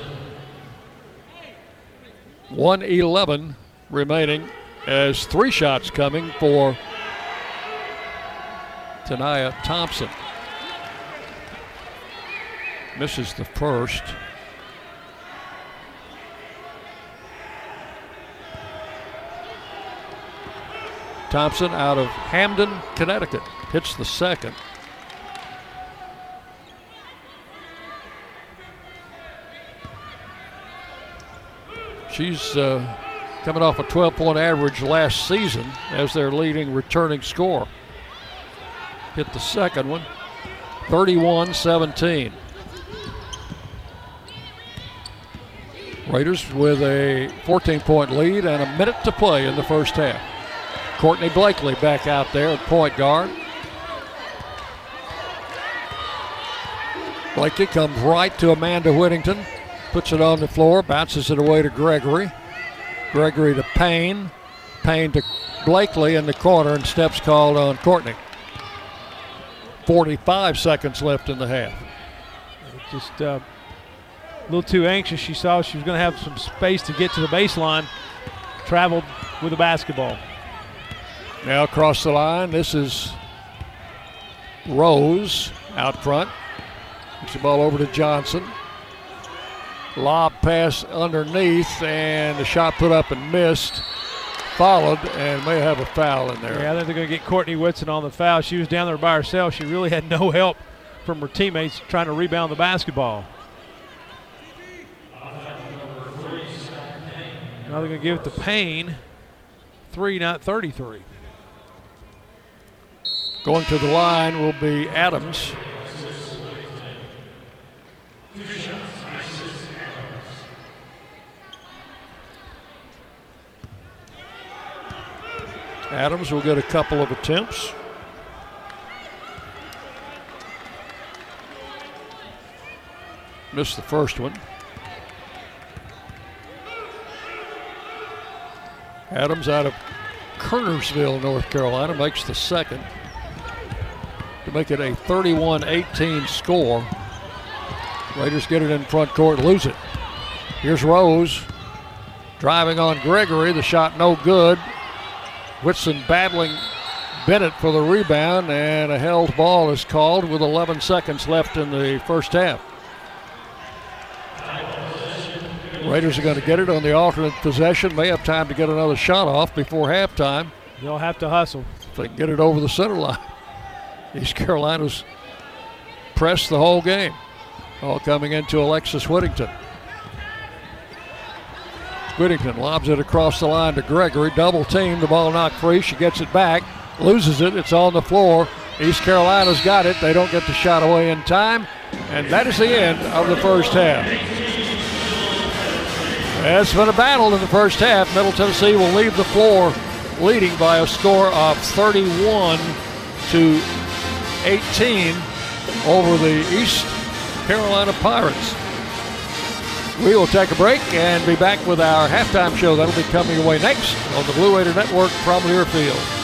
111 remaining as three shots coming for Tanaya Thompson. Misses the first. Thompson out of Hamden, Connecticut, hits the second. She's uh, coming off a 12 point average last season as their leading returning scorer. Hit the second one, 31 17. Raiders with a 14 point lead and a minute to play in the first half. Courtney Blakely back out there at point guard. Blakely comes right to Amanda Whittington, puts it on the floor, bounces it away to Gregory. Gregory to Payne. Payne to Blakely in the corner, and steps called on Courtney. 45 seconds left in the half. Just uh, a little too anxious. She saw she was going to have some space to get to the baseline. Traveled with the basketball. Now across the line, this is Rose out front. Gets the ball over to Johnson. Lob pass underneath, and the shot put up and missed. Followed, and may have a foul in there. Yeah, I think they're going to get Courtney Whitson on the foul. She was down there by herself. She really had no help from her teammates trying to rebound the basketball. Now they're going to give it to Payne. Three, not 33. Going to the line will be Adams. Adams will get a couple of attempts. Missed the first one. Adams out of Kernersville, North Carolina, makes the second to make it a 31 18 score. Raiders get it in front court, lose it. Here's Rose driving on Gregory. The shot no good. Whitson battling Bennett for the rebound, and a held ball is called with 11 seconds left in the first half. Raiders are going to get it on the alternate possession. May have time to get another shot off before halftime. They'll have to hustle. If they can get it over the center line. East Carolina's pressed the whole game. All coming into Alexis Whittington. Whittington lobs it across the line to Gregory. Double team. The ball knocked free. She gets it back. Loses it. It's on the floor. East Carolina's got it. They don't get the shot away in time. And that is the end of the first half. It's been a battle in the first half. Middle Tennessee will leave the floor leading by a score of 31 to 18 over the East Carolina Pirates. We will take a break and be back with our halftime show. That'll be coming away next on the Blue Raider Network from Learfield.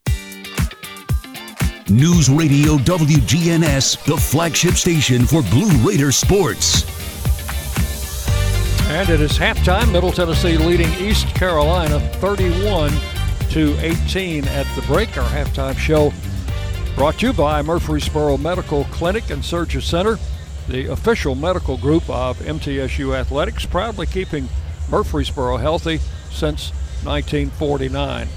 News Radio WGNS, the flagship station for Blue Raider sports. And it is halftime. Middle Tennessee leading East Carolina 31 to 18 at the break. Our halftime show brought to you by Murfreesboro Medical Clinic and Surgery Center, the official medical group of MTSU Athletics, proudly keeping Murfreesboro healthy since 1949.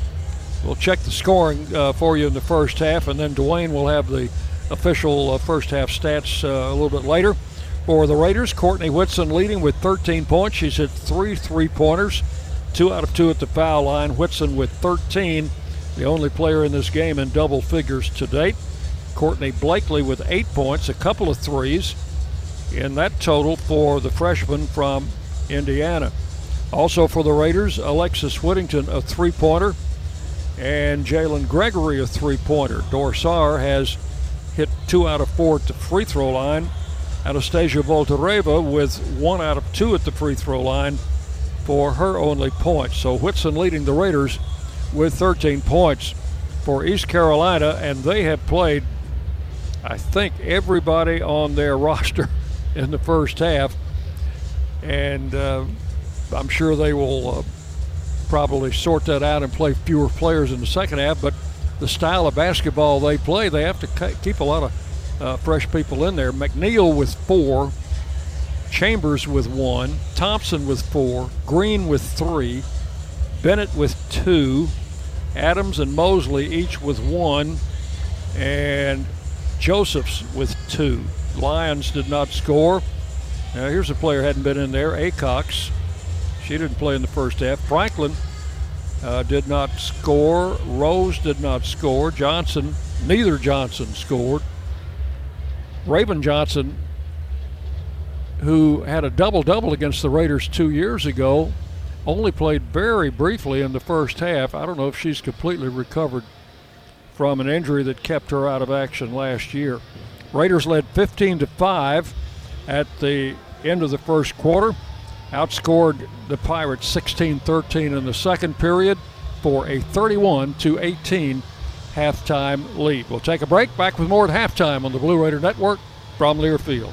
We'll check the scoring uh, for you in the first half, and then Dwayne will have the official uh, first half stats uh, a little bit later. For the Raiders, Courtney Whitson leading with 13 points. She's hit three three pointers, two out of two at the foul line. Whitson with 13, the only player in this game in double figures to date. Courtney Blakely with eight points, a couple of threes in that total for the freshman from Indiana. Also for the Raiders, Alexis Whittington, a three pointer and Jalynn Gregory a three-pointer. Dor Saar has hit two out of four at the free throw line. Anastasia Boldyreva with one out of two at the free throw line for her only point. So Whitson leading the Raiders with 13 points for East Carolina, and they have played, I think, everybody on their roster in the first half, and uh, I'm sure they will. Uh, probably sort that out and play fewer players in the second half. But the style of basketball they play, they have to keep a lot of uh, fresh people in there. McNeil with four, Chambers with one, Thompson with four, Green with three, Bennett with two, Adams and Mosley each with one, and Josephs with two. Lyons did not score. Now here's a player hadn't been in there, Acox. She didn't play in the first half. Franklin uh, did not score. Rose did not score. Johnson, neither Johnson scored. Raven Johnson, who had a double double against the Raiders two years ago, only played very briefly in the first half. I don't know if she's completely recovered from an injury that kept her out of action last year. Raiders led 15 to 5 at the end of the first quarter outscored the Pirates 16 13 in the second period for a 31 18 halftime lead. We'll take a break. Back with more at halftime on the Blue Raider Network from Learfield.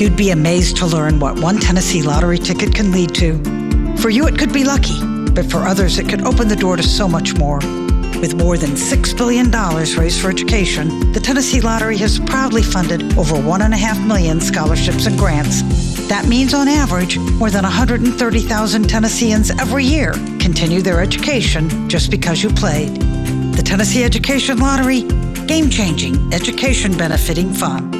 You'd be amazed to learn what one Tennessee lottery ticket can lead to. For you, it could be lucky, but for others, it could open the door to so much more. With more than $6 billion raised for education, the Tennessee Lottery has proudly funded over 1.5 million scholarships and grants. That means, on average, more than 130,000 Tennesseans every year continue their education just because you played. The Tennessee Education Lottery, game changing, education benefiting fun.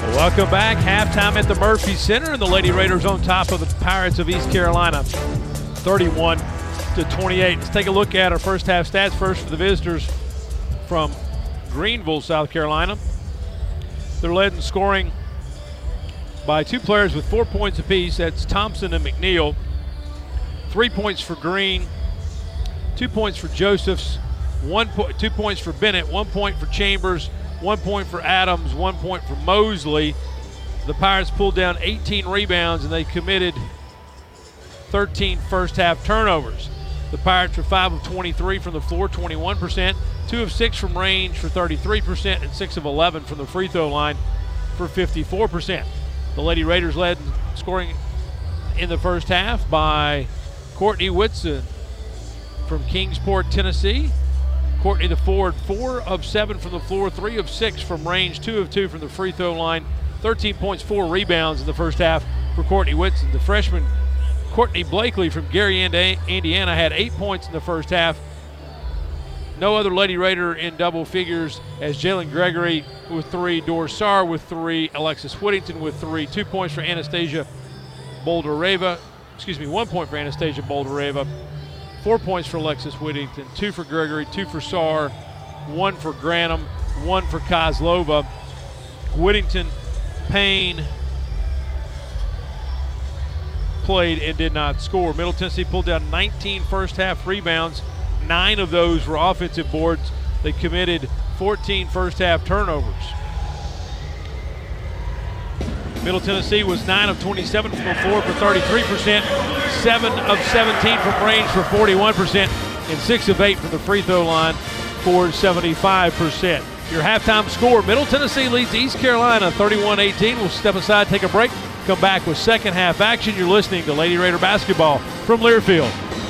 Welcome back. Halftime at the Murphy Center, and the Lady Raiders on top of the Pirates of East Carolina, 31 to 28. Let's take a look at our first half stats. First for the visitors from Greenville, South Carolina. They're led in scoring by two players with four points apiece. That's Thompson and McNeill. Three points for Green, two points for Josephs, one po- two points for Bennett, one point for Chambers, one point for Adams, one point for Mosley. The Pirates pulled down 18 rebounds and they committed 13 first half turnovers. The Pirates were 5 of 23 from the floor, 21%, 2 of 6 from range for 33%, and 6 of 11 from the free throw line for 54%. The Lady Raiders led scoring in the first half by Courtney Whitson from Kingsport, Tennessee. Courtney the forward, four of seven from the floor, three of six from range, two of two from the free throw line, 13 points, four rebounds in the first half for Courtney Whitson. The freshman Courtney Blakely from Gary, Indiana, had eight points in the first half. No other Lady Raider in double figures as Jalynn Gregory with three, Dor Saar with three, Alexis Whittington with three, two points for Anastasia Boldyreva, excuse me, one point for Anastasia Boldyreva, Four points for Alexis Whittington, two for Gregory, two for Saar, one for Granum, one for Kozlova. Whittington, Payne played and did not score. Middle Tennessee pulled down 19 first half rebounds. Nine of those were offensive boards. They committed 14 first half turnovers. Middle Tennessee was 9 of 27 from the floor for 33%, 7 of 17 from range for 41%, and 6 of 8 from the free throw line for 75%. Your halftime score Middle Tennessee leads East Carolina 31 18. We'll step aside, take a break, come back with second half action. You're listening to Lady Raider basketball from Learfield.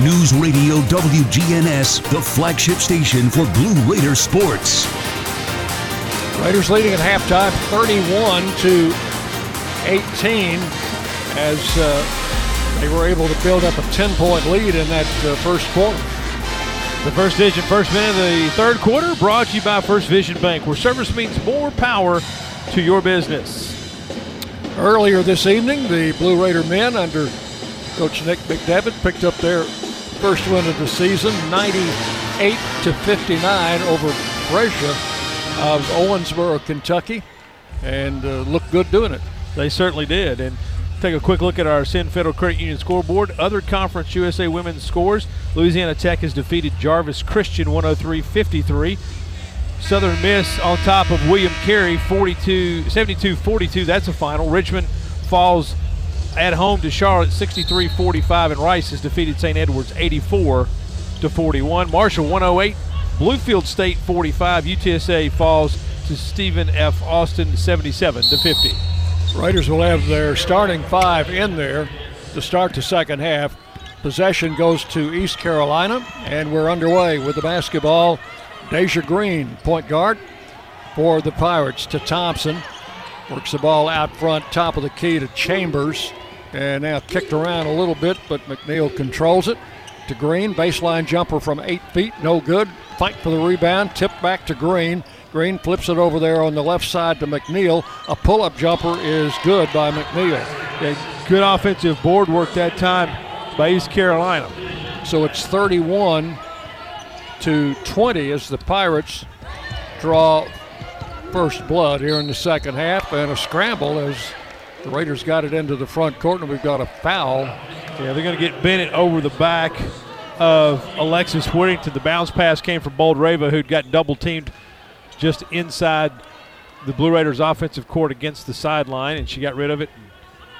News Radio WGNS, the flagship station for Blue Raider sports. Raiders leading at halftime 31 to 18 as uh, they were able to build up a 10 point lead in that uh, first quarter. The First Vision first minute of the third quarter brought to you by First Vision Bank, where service means more power to your business. Earlier this evening, the Blue Raider men under Coach Nick McDevitt picked up their first win of the season, 98 to 59 over Brescia of Owensboro, Kentucky, and uh, looked good doing it. They certainly did. And take a quick look at our Ascend Federal Credit Union scoreboard. Other Conference USA women's scores. Louisiana Tech has defeated Jarvis Christian 103-53. Southern Miss on top of William Carey 42 72-42. That's a final. Richmond falls at home to Charlotte 63-45 and Rice has defeated St. Edwards 84 to 41. Marshall 108, Bluefield State 45, UTSA falls to Stephen F. Austin 77 to 50. Raiders will have their starting five in there to start the second half. Possession goes to East Carolina, and we're underway with the basketball. Deja Green, point guard for the Pirates to Thompson. Works the ball out front, top of the key to Chambers. And now kicked around a little bit, but McNeill controls it to Green. Baseline jumper from eight feet, no good. Fight for the rebound, tip back to Green. Green flips it over there on the left side to McNeill. A pull up jumper is good by McNeill. Yeah, good offensive board work that time by East Carolina. So it's 31 to 20 as the Pirates draw first blood here in the second half and a scramble as the Raiders got it into the front court and we've got a foul. Yeah, they're going to get Bennett over the back of Alexis Whittington. The bounce pass came from Boldyreva, who'd got double teamed just inside the Blue Raiders' offensive court against the sideline, and she got rid of it.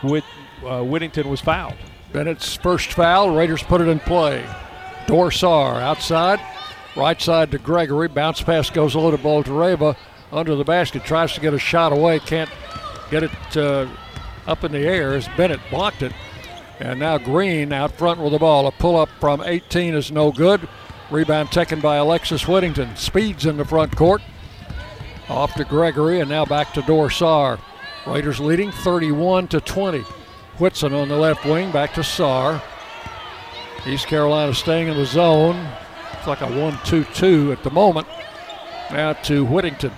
With uh, Whittington was fouled. Bennett's first foul. Raiders put it in play. Dor Saar outside, right side to Gregory. Bounce pass goes a little to Boldyreva under the basket. Tries to get a shot away. Can't get it uh, up in the air as Bennett blocked it. And now Green out front with the ball. A pull up from 18 is no good. Rebound taken by Alexis Whittington. Speeds in the front court. Off to Gregory and now back to Dor Saar. Raiders leading 31 to 20. Whitson on the left wing, back to Saar. East Carolina staying in the zone. It's like a 1 2 2 at the moment. Now to Whittington.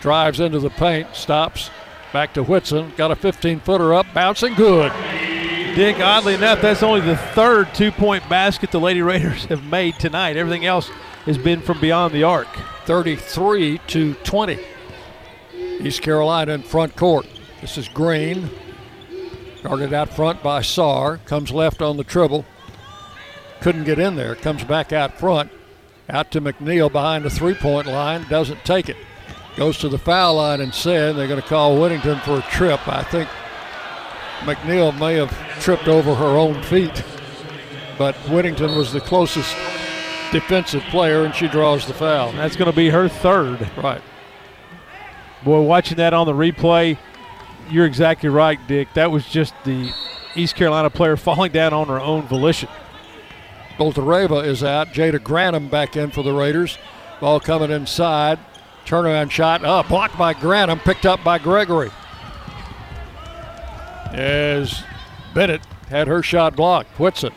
Drives into the paint, stops. Back to Whitson. Got a 15 footer up, bouncing good. Dick, oddly enough, that's only the third two point basket the Lady Raiders have made tonight. Everything else has been from beyond the arc. 33 to 20. East Carolina in front court. This is Green. Guarded out front by Saar. Comes left on the dribble. Couldn't get in there. Comes back out front. Out to McNeill behind the three point line. Doesn't take it. Goes to the foul line instead. They're going to call Whittington for a trip. I think McNeill may have tripped over her own feet. But Whittington was the closest defensive player, and she draws the foul. That's going to be her third. Right. Boy, watching that on the replay, you're exactly right, Dick. That was just the East Carolina player falling down on her own volition. Boldyreva is out. Jada Granum back in for the Raiders. Ball coming inside. Turnaround shot. Oh, blocked by Granum. Picked up by Gregory. As Bennett had her shot blocked. Whitson.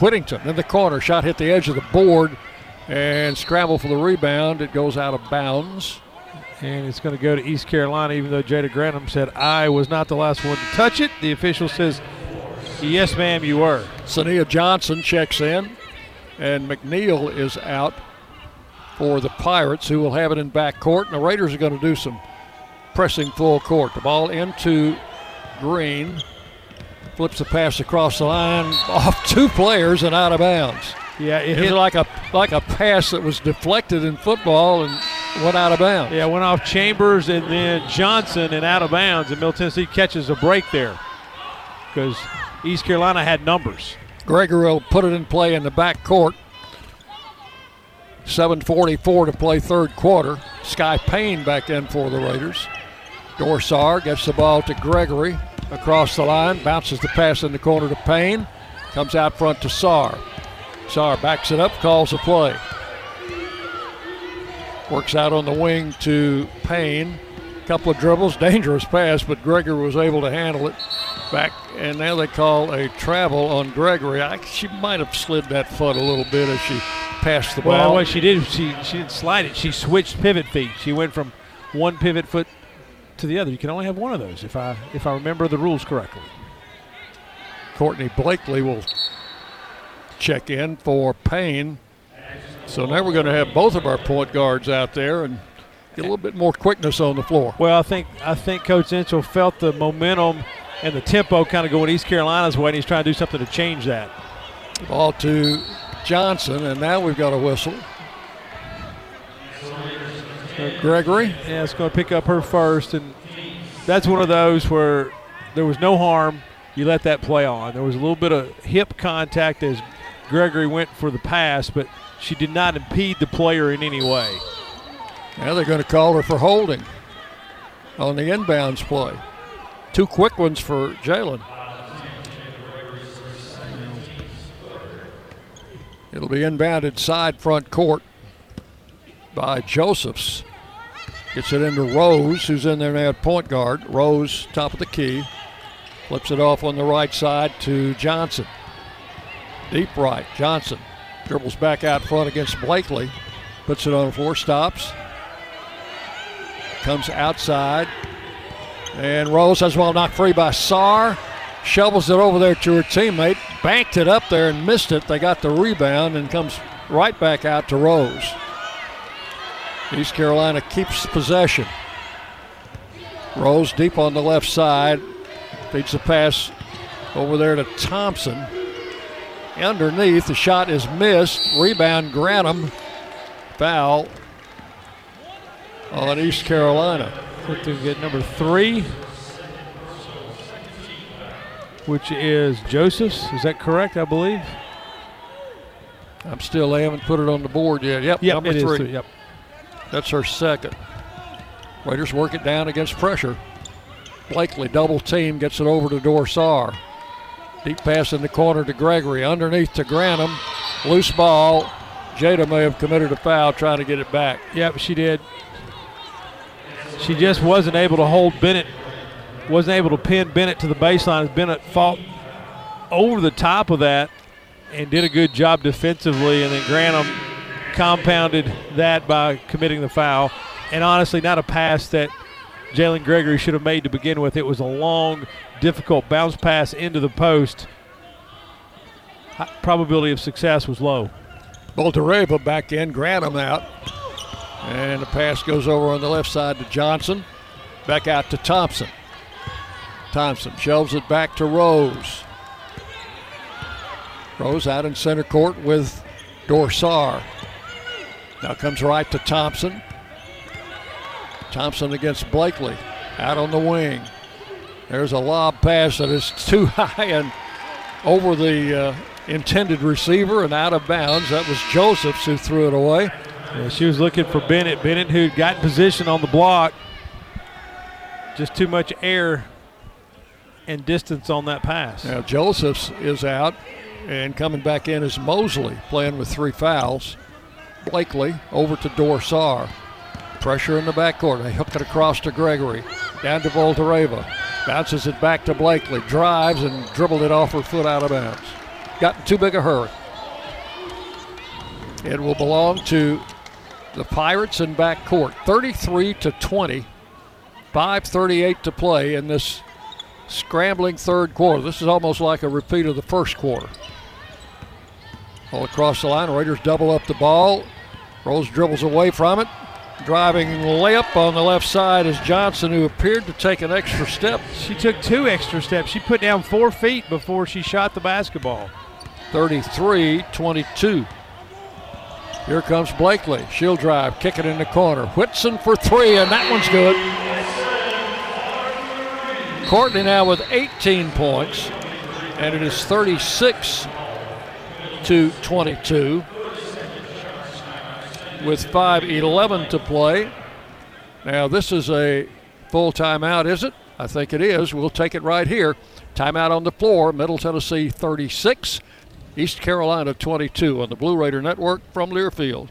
Whittington in the corner. Shot hit the edge of the board and scramble for the rebound. It goes out of bounds. And it's going to go to East Carolina, even though Jada Granum said I was not the last one to touch it. The official says, Yes, ma'am, you were. Sania Johnson checks in, and McNeill is out for the Pirates, who will have it in back court. And the Raiders are going to do some pressing full court. The ball into Green. Flips the pass across the line, off two players and out of bounds. Yeah, it It hit- like a like a pass that was deflected in football and went out of bounds. Yeah, went off Chambers and then Johnson and out of bounds, and Middle Tennessee catches a break there because East Carolina had numbers. Gregory will put it in play in the back court. 7.44 to play third quarter. Sky Payne back in for the Raiders. Dor Saar gets the ball to Gregory across the line, bounces the pass in the corner to Payne, comes out front to Saar. Saar backs it up, calls a play. Works out on the wing to Payne. Couple of dribbles, dangerous pass, but Gregory was able to handle it. Back, and now they call a travel on Gregory. I, she might have slid that foot a little bit as she passed the Well, what she did, she she didn't slide it. She switched pivot feet. She went from one pivot foot to the other. You can only have one of those, if I if I remember the rules correctly. Courtney Blakely will check in for Payne. So now we're going to have both of our point guards out there and get a little bit more quickness on the floor. Well, I think I think Coach Insell felt the momentum and the tempo kind of going East Carolina's way, and he's trying to do something to change that. Ball to Johnson, and now we've got a whistle. Uh, Gregory. Yeah, it's going to pick up her first, and that's one of those where there was no harm. You let that play on. There was a little bit of hip contact as Gregory went for the pass, but she did not impede the player in any way. Now they're going to call her for holding on the inbounds play. Two quick ones for Jalynn. It'll be inbounded side front court by Josephs. Gets it into Rose, who's in there now at point guard. Rose, top of the key. Flips it off on the right side to Johnson. Deep right. Johnson dribbles back out front against Blakely. Puts it on floor, stops. Comes outside. And Rose has well knocked free by Saar. Shovels it over there to her teammate. Banked it up there and missed it. They got the rebound and comes right back out to Rose. East Carolina keeps possession. Rose deep on the left side. Feeds the pass over there to Thompson. Underneath, the shot is missed. Rebound, Granum. Foul on East Carolina. Look to get number three, which is Joseph's. Is that correct? I believe. I'm still, they haven't put it on the board yet. Yep, Yep, number three. three, yep. That's her second. Raiders work it down against pressure. Blakely double team gets it over to Dor Saar. Deep pass in the corner to Gregory. Underneath to Granum. Loose ball. Jada may have committed a foul trying to get it back. Yep, she did. She just wasn't able to hold Bennett, wasn't able to pin Bennett to the baseline. As Bennett fought over the top of that and did a good job defensively. And then Granum compounded that by committing the foul. And honestly, not a pass that Jalynn Gregory should have made to begin with. It was a long, difficult bounce pass into the post. Probability of success was low. Boldyreva back in, Granum out. And the pass goes over on the left side to Johnson. Back out to Thompson. Thompson shelves it back to Rose. Rose out in center court with Dor Saar. Now comes right to Thompson. Thompson against Blakely. Out on the wing. There's a lob pass that is too high and over the uh, intended receiver and out of bounds. That was Josephs who threw it away. Yeah, she was looking for Bennett. Bennett, who got position on the block, just too much air and distance on that pass. Now Josephs is out, and coming back in is Mosley, playing with three fouls. Blakely over to Dor Saar. Pressure in the backcourt. They hook it across to Gregory. Down to Boldyreva. Bounces it back to Blakely. Drives and dribbled it off her foot out of bounds. Got in too big a hurry. It will belong to the Pirates in backcourt. 33 to 20. 5.38 to play in this scrambling third quarter. This is almost like a repeat of the first quarter. All across the line, Raiders double up the ball. Rose dribbles away from it. Driving layup on the left side is Johnson, who appeared to take an extra step. She took two extra steps. She put down four feet before she shot the basketball. 33 22. Here comes Blakely. She'll drive, kick it in the corner. Whitson for three, and that one's good. Courtney now with 18 points, and it is 36 to 22 with 5.11 to play. Now, this is a full timeout, is it? I think it is. We'll take it right here. Timeout on the floor. Middle Tennessee 36, East Carolina 22 on the Blue Raider Network from Learfield.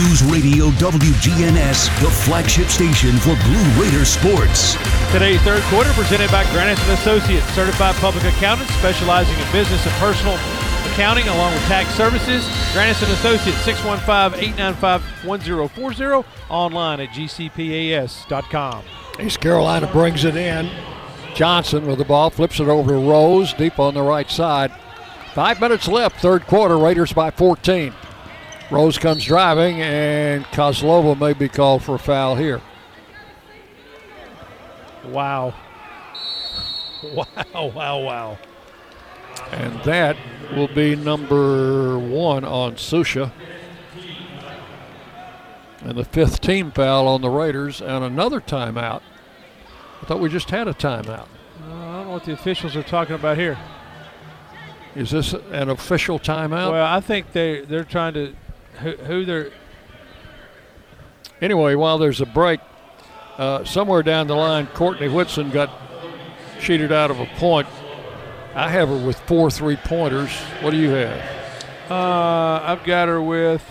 News Radio WGNS, the flagship station for Blue Raider sports. Today's third quarter presented by Grannis and Associates, certified public accountants specializing in business and personal accounting along with tax services. Grannis and Associates 615-895-1040 online at gcpas.com. East Carolina brings it in. Johnson with the ball flips it over to Rose deep on the right side. Five minutes left, third quarter. Raiders by 14. Rose comes driving, and Kozlova may be called for a foul here. Wow. Wow, wow, wow. And that will be number one on Susha. And the fifth team foul on the Raiders and another timeout. I thought we just had a timeout. Uh, I don't know what the officials are talking about here. Is this an official timeout? Well, I think they they're trying to who, who they're Anyway, while there's a break, uh, somewhere down the line, Courtney Whitson got cheated out of a point. I have her with four three pointers. What do you have? Uh, I've got her with.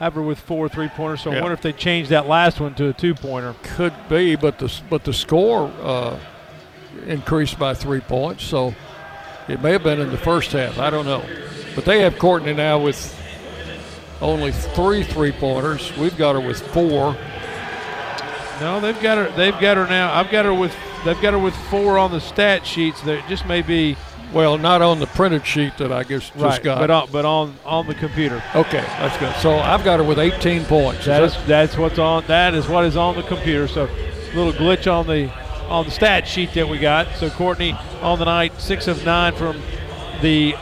I have her with four three pointers. So I wonder if they changed that last one to a two pointer. Could be, but the but the score uh, increased by three points, so it may have been in the first half. I don't know, but they have Courtney now with only three three pointers. We've got her with four. No, they've got her. They've got her now. I've got her with. They've got her with four on the stat sheets. There just may be. Well, not on the printed sheet that I guess just right, got. but on but on on the computer. okay, that's good. So I've got her with 18 points. That Is is that's what's on. That is what is on the computer. So, little glitch on the on the stat sheet that we got. So Courtney on the night, six of nine from the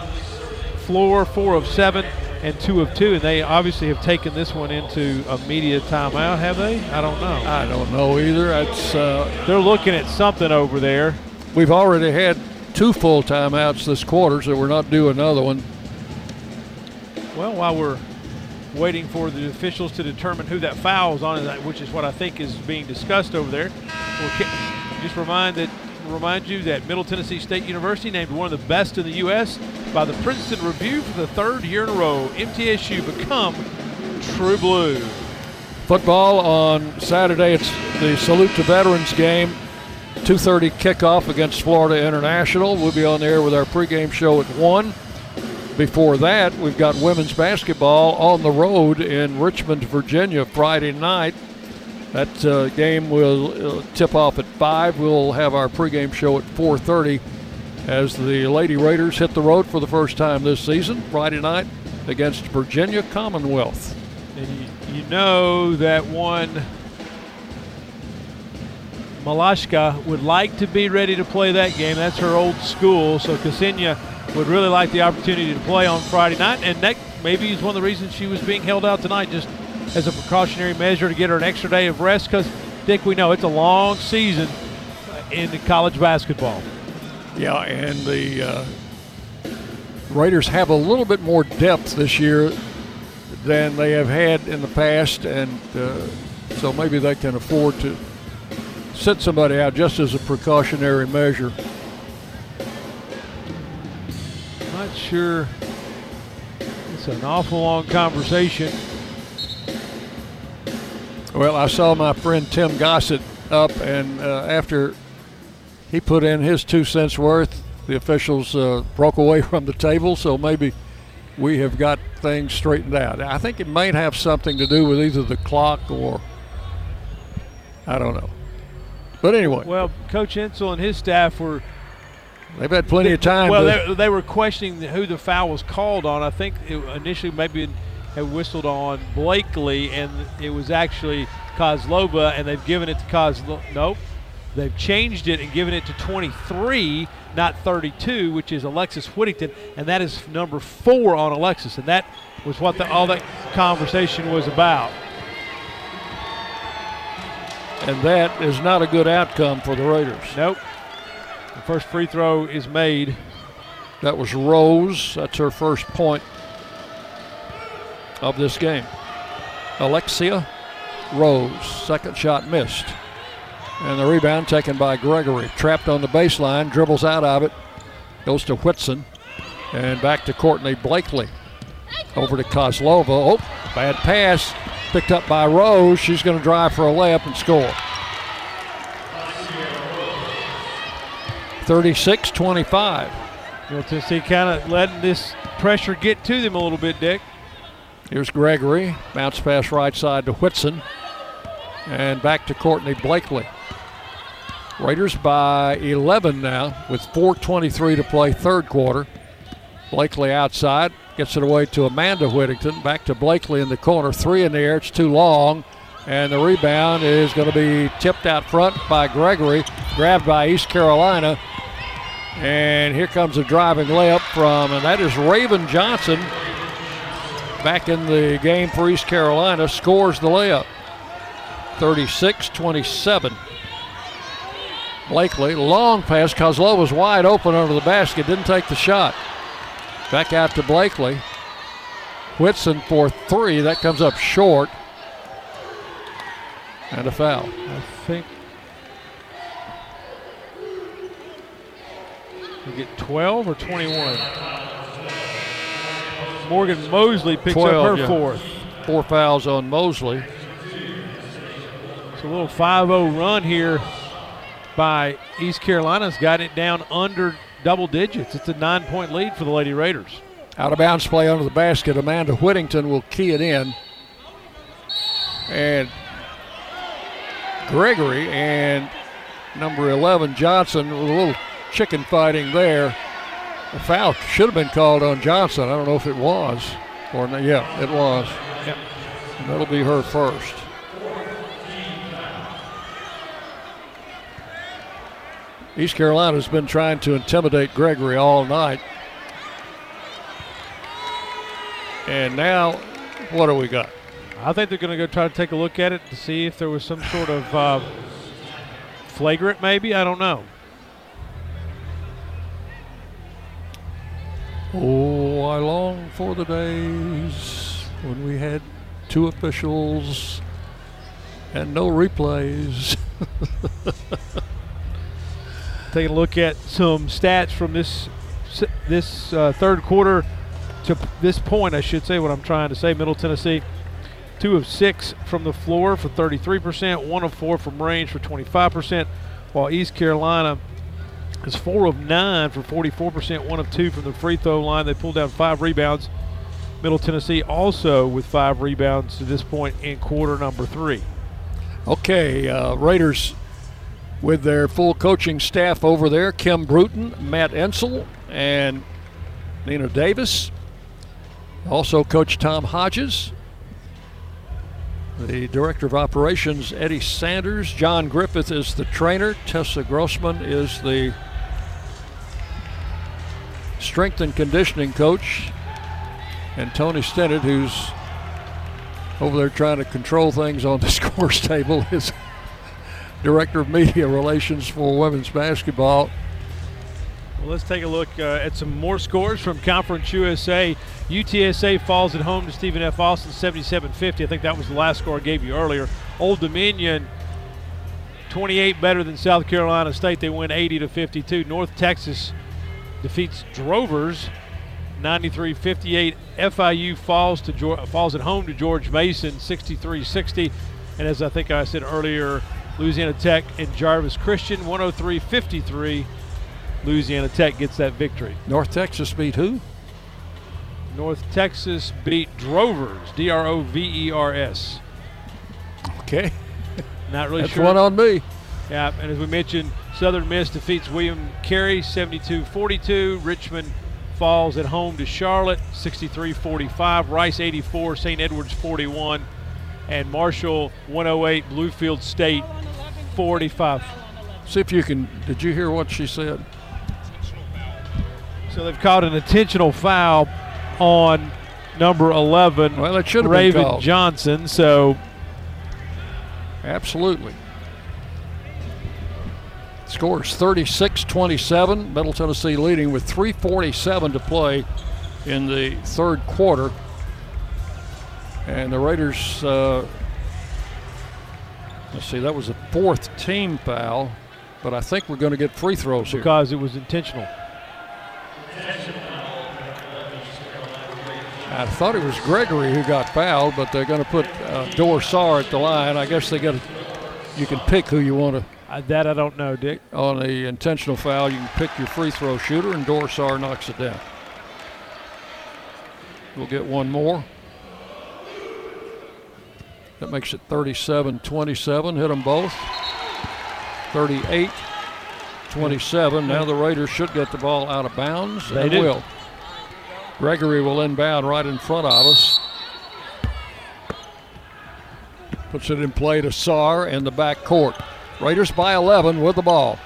floor, four of seven, and two of two. And they obviously have taken this one into a media timeout, have they? I don't know. I don't know either. That's uh, They're looking at something over there. we've already had two full timeouts this quarter, so we're not due another one. Well, while we're waiting for the officials to determine who that foul is on, which is what I think is being discussed over there, we'll just remind that remind you that Middle Tennessee State University named one of the best in the U.S. by the Princeton Review for the third year in a row. MTSU become True Blue. Football on Saturday. It's the Salute to Veterans game. 2:30 kickoff against Florida International. We'll be on there with our pregame show at one. Before that, we've got women's basketball on the road in Richmond, Virginia, Friday night. That uh, game will uh, tip off at five. We'll have our pregame show at 4:30 as the Lady Raiders hit the road for the first time this season. Friday night against Virginia Commonwealth. And you, you know that one Malashka would like to be ready to play that game. That's her old school. So Ksenia would really like the opportunity to play on Friday night. And that maybe is one of the reasons she was being held out tonight, just as a precautionary measure to get her an extra day of rest. Because, Dick, we know it's a long season in college basketball. Yeah, and the uh, Raiders have a little bit more depth this year than they have had in the past, and uh, so maybe they can afford to sit somebody out just as a precautionary measure. Not sure. It's an awful long conversation. Well, I saw my friend Tim Gossett up, and uh, after he put in his two cents worth, the officials uh, broke away from the table. So maybe we have got things straightened out. I think it might have something to do with either the clock or I don't know. But anyway, Well, Coach Insell and his staff were they've had plenty of time. Well, they, they were questioning who the foul was called on. I think it initially maybe had whistled on Blakely, and it was actually Kozlova, and they've given it to Kozlova. Nope. They've changed it and given it to 23, not 32, which is Alexis Whittington, and that is number four on Alexis, and that was what the, all that conversation was about. and that is not a good outcome for the Raiders. Nope. The first free throw is made. That was Rose. That's her first point of this game. Alexia Rose, second shot missed. And the rebound taken by Gregory. Trapped on the baseline, dribbles out of it, goes to Whitson, and back to Courtney Blakely. Over to Kozlova. Oh, bad pass. Picked up by Rose. She's going to drive for a layup and score. 36 25. Middle Tennessee kind of letting this pressure get to them a little bit, Dick. Here's Gregory. Bounce pass right side to Whitson. And back to Courtney Blakely. Raiders by 11 now with 4.23 to play, third quarter. Blakely outside. Gets it away to Amanda Whittington. Back to Blakely in the corner. Three in the air. It's too long. And the rebound is going to be tipped out front by Gregory. Grabbed by East Carolina. And here comes a driving layup from, and that is Raven Johnson. Back in the game for East Carolina, scores the layup. 36 27. Blakely, long pass. Kozlov was wide open under the basket, didn't take the shot. Back out to Blakely. Whitson for three. That comes up short. And a foul. I think we get 12 or 21. Morgan Mosley picks 12, up her yeah. fourth. Four fouls on Mosley. It's a little 5-0 run here by East Carolina's got it down under double digits. It's a nine-point lead for the Lady Raiders. Out of bounds play under the basket. Amanda Whittington will key it in. And Gregory and number 11 Johnson with a little chicken fighting there. The foul should have been called on Johnson. I don't know if it was. Or not. yeah, it was. Yep. And that'll be her first. East Carolina's been trying to intimidate Gregory all night. And now, what do we got? I think they're going to go try to take a look at it to see if there was some sort of uh, flagrant, maybe. I don't know. Oh, I long for the days when we had two officials and no replays. Taking a look at some stats from this this uh, third quarter to this point, I should say what I'm trying to say. Middle Tennessee, two of six from the floor for 33%, one of four from range for 25%, while East Carolina is four of nine for 44%, one of two from the free throw line. They pulled down five rebounds. Middle Tennessee also with five rebounds to this point in quarter number three. Okay, uh, Raiders with their full coaching staff over there Kim Bruton, Matt Insell, and Nina Davis. Also, Coach Tom Hodges. The Director of Operations, Eddie Sanders. John Griffith is the trainer. Tessa Grossman is the strength and conditioning coach. And Tony Stennett, who's over there trying to control things on the scores table, is Director of Media Relations for women's basketball. Well, let's take a look uh, at some more scores from Conference USA. UTSA falls at home to Stephen F. Austin 77-50. I think that was the last score I gave you earlier. Old Dominion 28 better than South Carolina State. They win 80 to 52. North Texas defeats Drovers 93-58. FIU falls to falls at home to George Mason 63-60. And as I think I said earlier, Louisiana Tech and Jarvis Christian 103-53. Louisiana Tech gets that victory. North Texas beat who? North Texas beat Drovers, D R O V E R S. Okay. Not really That's sure. one on me. Yeah, and as we mentioned, Southern Miss defeats William Carey 72 42. Richmond falls at home to Charlotte 63 45. Rice 84, St. Edwards 41. And Marshall 108, Bluefield State 45. See if you can. Did you hear what she said? So they've called an intentional foul on number 11. Well, it should have Raven. Johnson. So Absolutely. Scores 36 27. Middle Tennessee leading with 3.47 to play in the third quarter. And the Raiders, uh, let's see, that was the fourth team foul, but I think we're going to get free throws here. because it was intentional. I thought it was Gregory who got fouled, but they're going to put uh, Dor Saar at the line. I guess they got you can pick who you want to. Uh, that I don't know, Dick. On the intentional foul, you can pick your free throw shooter, and Dor Saar knocks it down. We'll get one more. That makes it 37 27. Hit them both. 38 27. Now the Raiders should get the ball out of bounds. They and will. Gregory will inbound right in front of us. Puts it in play to Saar in the back court. Raiders by 11 with the ball.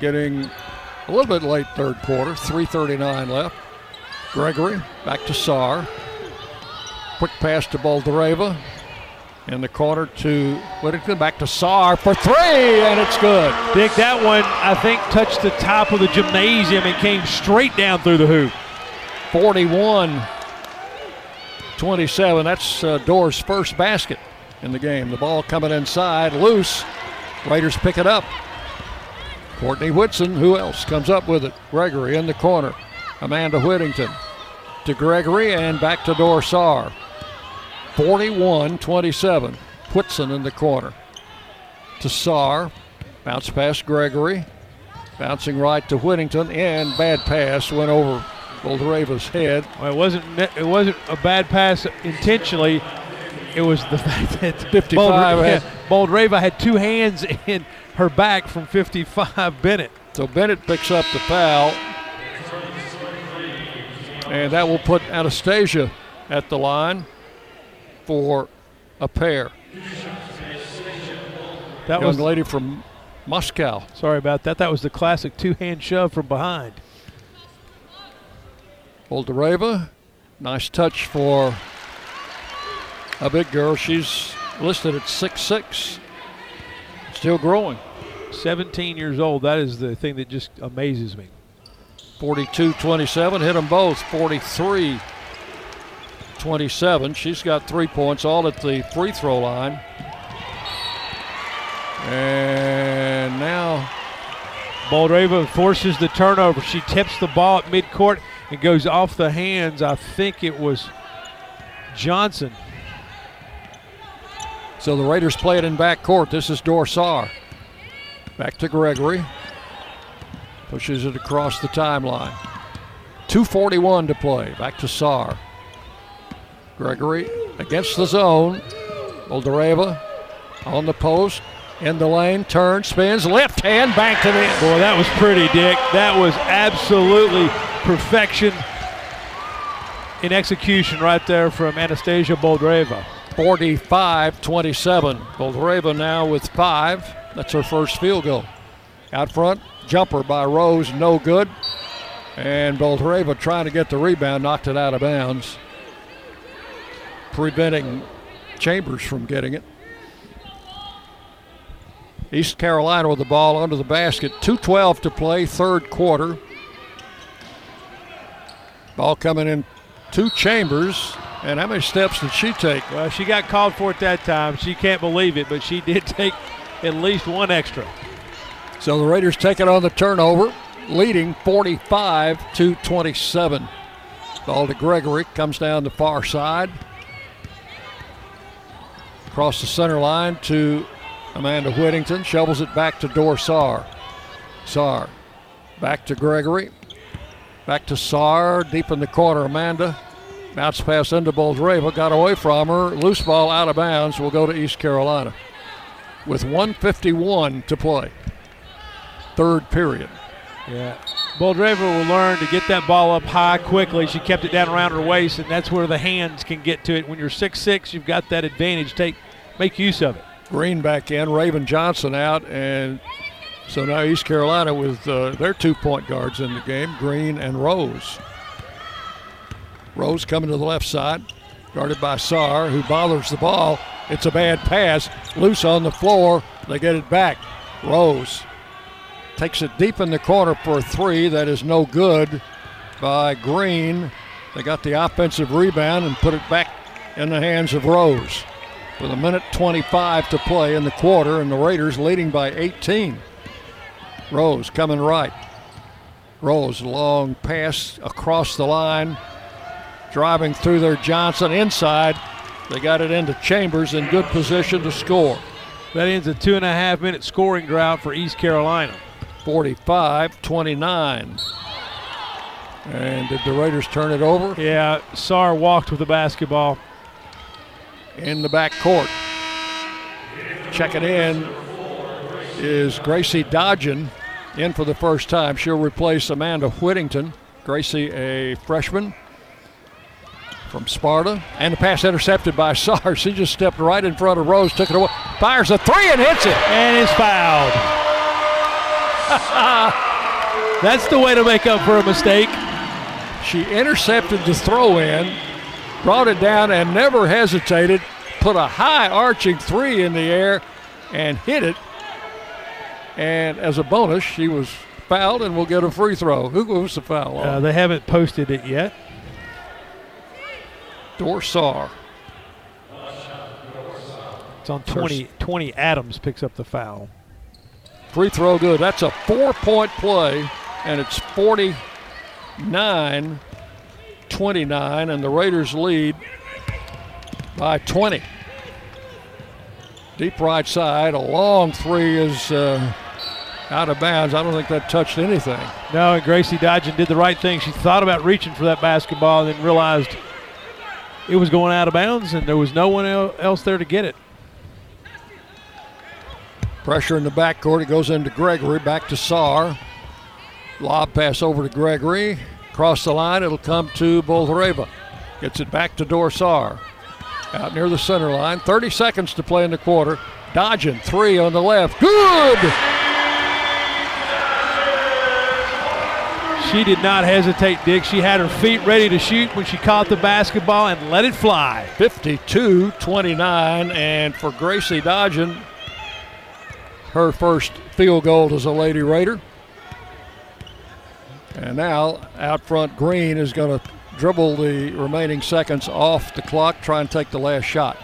Getting a little bit late third quarter, 3.39 left. Gregory back to Saar. Quick pass to Boldyreva. In the corner to Whittington, back to Saar for three, and it's good. Dick, that one, I think, touched the top of the gymnasium and came straight down through the hoop. 41 27. That's uh, Dor's first basket in the game. The ball coming inside, loose. Raiders pick it up. Courtney Whitson, who else comes up with it? Gregory in the corner. Amanda Whittington to Gregory and back to Dor Saar. 41 27. Whitson in the corner. To Saar. Bounce past Gregory. Bouncing right to Whittington and bad pass went over Boldyreva's head. Well, it wasn't it wasn't a bad pass intentionally. It was the fact that 55 Boldra- had- had two hands in her back from 55 Bennett. So Bennett picks up the foul. And that will put Anastasia at the line for a pair. That Young was lady from Moscow. Sorry about that. That was the classic two-hand shove from behind. Boldyreva, nice touch for a big girl. She's listed at 6'6", still growing. 17 years old. That is the thing that just amazes me. 42-27, hit them both. 43-27. She's got three points, all at the free throw line. And now Boldyreva forces the turnover. She tips the ball at midcourt and goes off the hands. I think it was Johnson. So the Raiders play it in back court. This is Dor Saar. Back to Gregory. Pushes it across the timeline. 241 to play. Back to Saar. Gregory against the zone. Boldyreva on the post. In the lane, turns, spins, left hand, banked it in. Boy, that was pretty, Dick. That was absolutely perfection in execution right there from Anastasia Boldyreva. 45 27. Boldyreva now with five. That's her first field goal. Out front, jumper by Rose, no good. And Boldyreva trying to get the rebound, knocked it out of bounds, preventing Chambers from getting it. East Carolina with the ball under the basket. 2.12 to play, third quarter. Ball coming in to Chambers. And how many steps did she take? Well, she got called for it that time. She can't believe it, but she did take at least one extra. So the Raiders take it on the turnover, leading 45 to 27. Ball to Gregory, comes down the far side. Across the center line to Amanda Whittington, shovels it back to Dorsar. Saar, back to Gregory, back to Saar, deep in the corner. Amanda, bounce pass into Boldyreva, got away from her, loose ball out of bounds, will go to East Carolina with 151 to play. Third period. Yeah. Boldyreva will learn to get that ball up high quickly. She kept it down around her waist, and that's where the hands can get to it. When you're 6'6, you've got that advantage. Take make use of it. Green back in, Raven Johnson out, and so now East Carolina with uh, their two point guards in the game, Green and Rose. Rose coming to the left side, guarded by Saar, who bothers the ball. It's a bad pass, loose on the floor. They get it back. Rose takes it deep in the corner for a three. That is no good by Green. They got the offensive rebound and put it back in the hands of Rose. With a minute 25 to play in the quarter, and the Raiders leading by 18. Rose coming right. Rose, long pass across the line, driving through their Johnson inside. They got it into Chambers in good position to score. That ends a two and a half minute scoring drought for East Carolina. 45 29. And did the Raiders turn it over? Yeah, Saar walked with the basketball. In the back court. Checking in is Gracie Dodgen in for the first time. She'll replace Amanda Whittington. Gracie, a freshman from Sparta. And the pass intercepted by Sars. She just stepped right in front of Rose, took it away, fires a three and hits it. And is fouled. That's the way to make up for a mistake. She intercepted the throw in, brought it down and never hesitated, put a high arching three in the air and hit it. And as a bonus, she was fouled and will get a free throw. Who was the foul on? Uh, they haven't posted it yet. Dor Saar. It's on 20. 20 Adams picks up the foul. Free throw good. That's a four point play, and it's 49 29, and the Raiders lead by 20. Deep right side, a long three is uh, out of bounds. I don't think that touched anything. No, and Gracie Dodgen did the right thing. She thought about reaching for that basketball and then realized it was going out of bounds, and there was no one else there to get it. Pressure in the backcourt. It goes into Gregory. Back to Saar. Lob pass over to Gregory. Cross the line. It'll come to Boldyreva. Gets it back to Dor Saar. Out near the center line. 30 seconds to play in the quarter. Dodgen. Three on the left. Good! She did not hesitate, Dick. She had her feet ready to shoot when she caught the basketball and let it fly. 52 29. And for Gracie Dodgen, her first field goal as a Lady Raider. And now out front, Green is going to dribble the remaining seconds off the clock, try and take the last shot.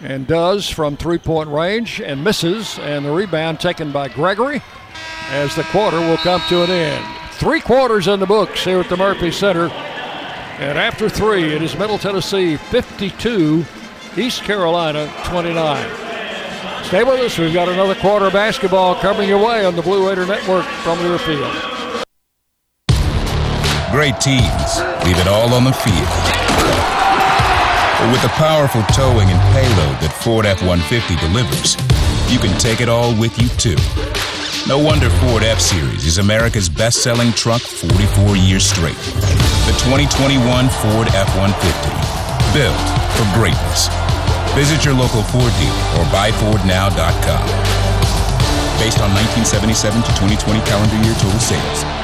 And does from three point range and misses, and the rebound taken by Gregory as the quarter will come to an end. Three quarters in the books here at the Murphy Center. And after three, it is Middle Tennessee 52, East Carolina 29. Stay with us. We've got another quarter of basketball coming your way on the Blue Raider Network from your Learfield. Great teams leave it all on the field. But with the powerful towing and payload that Ford F 150 delivers, you can take it all with you too. No wonder Ford F Series is America's best selling truck 44 years straight. The 2021 Ford F 150. Built for greatness. Visit your local Ford dealer or buyfordnow.com. Based on 1977 to 2020 calendar year total sales.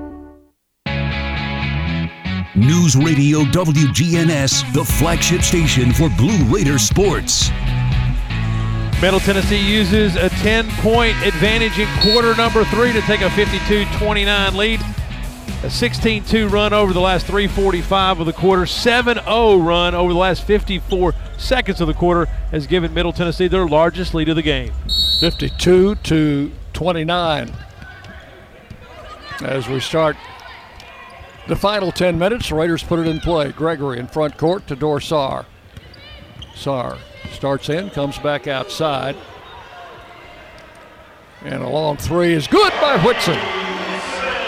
News Radio WGNS, the flagship station for Blue Raider sports. Middle Tennessee uses a 10 point advantage in quarter number three to take a 52 29 lead. A 16 2 run over the last 345 of the quarter, 7 0 run over the last 54 seconds of the quarter has given Middle Tennessee their largest lead of the game. 52 to 29. As we start the final 10 minutes, Raiders put it in play. Gregory in front court to Dorsar. Saar starts in, comes back outside. And a long three is good by Whitson.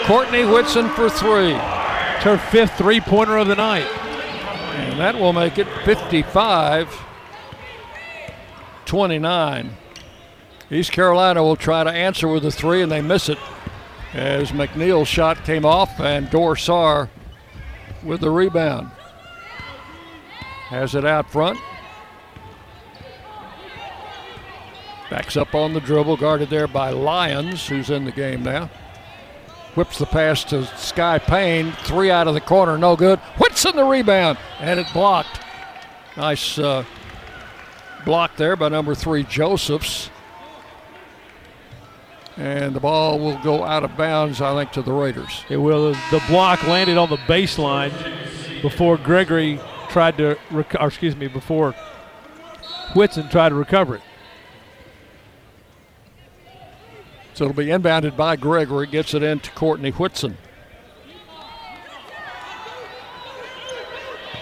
Courtney Whitson for three. It's her fifth three pointer of the night. And that will make it 55 29. East Carolina will try to answer with a three, and they miss it as McNeill's shot came off and Dor Saar with the rebound. Has it out front. Backs up on the dribble, guarded there by Lyons, who's in the game now. Whips the pass to Sky Payne. Three out of the corner, no good. Whitson the rebound, and it blocked. Nice uh, block there by number three, Josephs. And the ball will go out of bounds, I think, to the Raiders. It will. The block landed on the baseline before Gregory tried to, rec- or excuse me, before Whitson tried to recover it. So it'll be inbounded by Gregory, gets it into Courtney Whitson.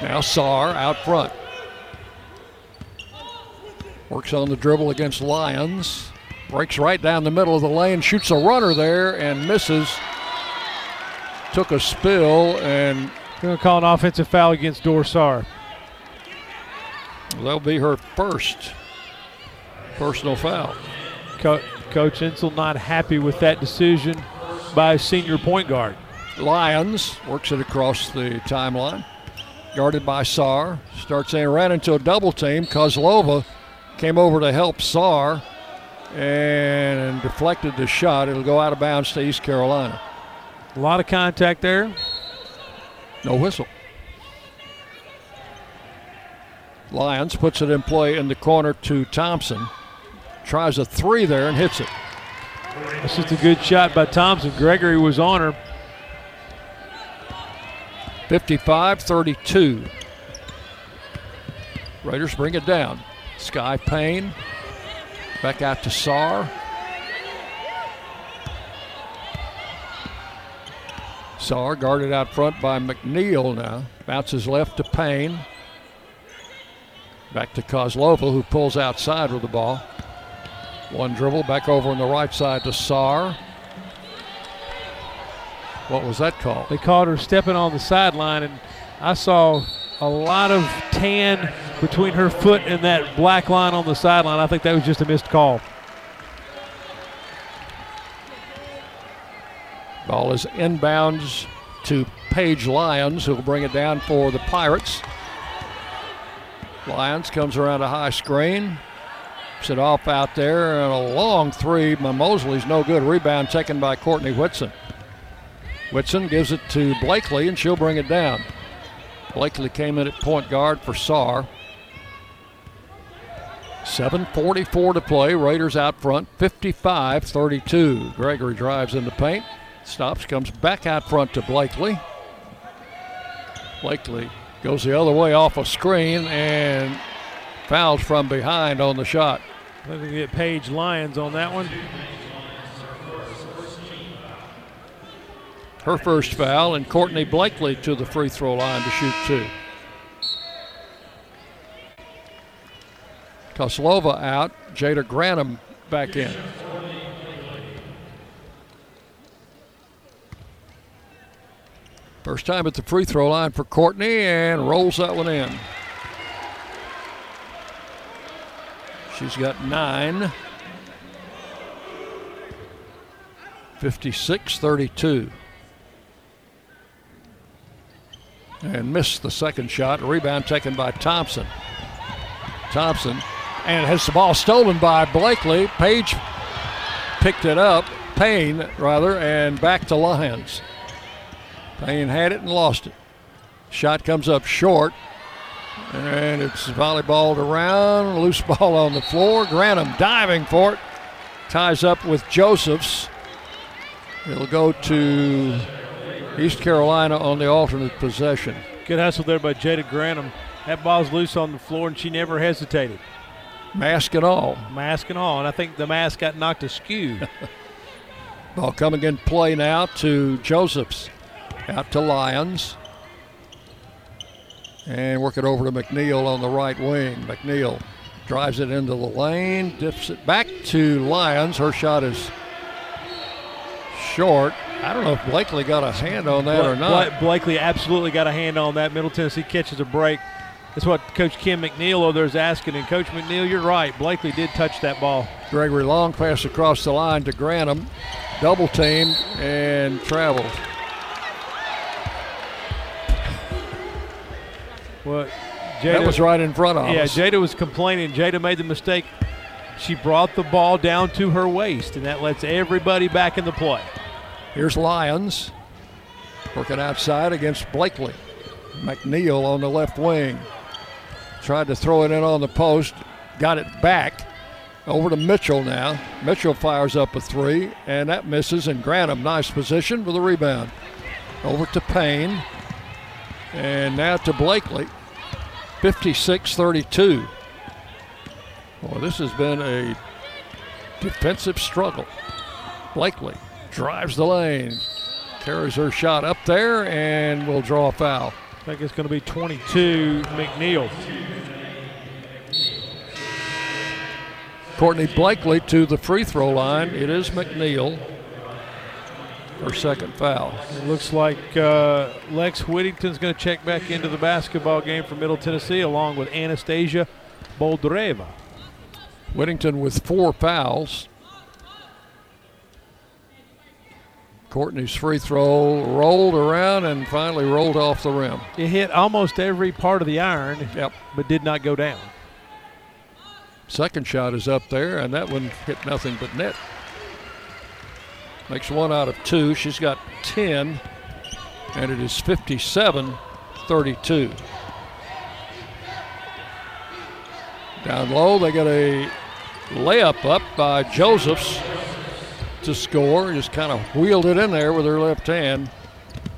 Now Saar out front. Works on the dribble against Lyons. Breaks right down the middle of the lane, shoots a runner there and misses. Took a spill and Going to call an offensive foul against Dor Saar. that'll be her first personal foul. Co- Coach Insell not happy with that decision by senior point guard. Lyons works it across the timeline. Guarded by Saar. Starts in, ran into a double team. Kozlova came over to help Saar and deflected the shot. It'll go out of bounds to East Carolina. A lot of contact there. No whistle. Lyons puts it in play in the corner to Thompson. Tries a three there and hits it. That's just a good shot by Thompson. Gregory was on her. 55 32. Raiders bring it down. Sky Payne. Back out to Saar. Saar guarded out front by McNeill now. Bounces left to Payne. Back to Kozlova, who pulls outside with the ball. One dribble back over on the right side to Saar. What was that call? They called her stepping on the sideline, and I saw a lot of tan between her foot and that black line on the sideline. I think that was just a missed call. Ball is inbounds to Paige Lyons, who will bring it down for the Pirates. Lyons comes around a high screen. Puts it off out there, and a long three. Mosley's no good. Rebound taken by Courtney Whitson. Whitson gives it to Blakely, and she'll bring it down. Blakely came in at point guard for Saar. 7.44 to play. Raiders out front, 55 32. Gregory drives in the paint. Stops, comes back out front to Blakely. Blakely goes the other way off a screen and fouls from behind on the shot. Let me get Paige Lyons on that one. Her first foul, and Courtney Blakely to the free throw line to shoot two. Koslova out, Jada Granum back in. First time at the free throw line for Courtney and rolls that one in. She's got nine. 56 32. And missed the second shot. Rebound taken by Thompson. Thompson and has the ball stolen by Blakely. Page picked it up, Payne rather, and back to Lyons. Payne had it and lost it. Shot comes up short, and it's volleyballed around. Loose ball on the floor. Granum diving for it. Ties up with Josephs. It'll go to East Carolina on the alternate possession. Good hustle there by Jada Granum. That ball's loose on the floor, and she never hesitated. Mask and all. Mask and all, and I think the mask got knocked askew. Ball coming in play now to Josephs. Out to Lyons. And work it over to McNeill on the right wing. McNeill drives it into the lane, dips it back to Lyons. Her shot is short. I don't know if Blakely got a hand on that or not. Bla- Blakely absolutely got a hand on that. Middle Tennessee catches a break. That's what Coach Kim McNeill over there is asking. And Coach McNeill, you're right. Blakely did touch that ball. Gregory long pass across the line to Granum. Double teamed and travels. What? That was right in front of yeah, us. Yeah, Jada was complaining. Jada made the mistake. She brought the ball down to her waist, and that lets everybody back in the play. Here's Lyons working outside against Blakely. McNeill on the left wing. Tried to throw it in on the post, got it back. Over to Mitchell now. Mitchell fires up a three, and that misses. And Granum, nice position for the rebound. Over to Payne. And now to Blakely. 56 32. Well, this has been a defensive struggle. Blakely drives the lane, carries her shot up there, and will draw a foul. I think it's going to be 22 McNeill. Courtney Blakely to the free throw line. It is McNeill. Her second foul. It looks like uh, Lex Whittington's going to check back into the basketball game for Middle Tennessee along with Anastasia Boldyreva. Whittington with four fouls. Courtney's free throw rolled around and finally rolled off the rim. It hit almost every part of the iron, yep. but did not go down. Second shot is up there, and that one hit nothing but net. Makes one out of two. She's got 10, and it is 57 32. Down low, they got a layup up by Josephs to score. Just kind of wheeled it in there with her left hand.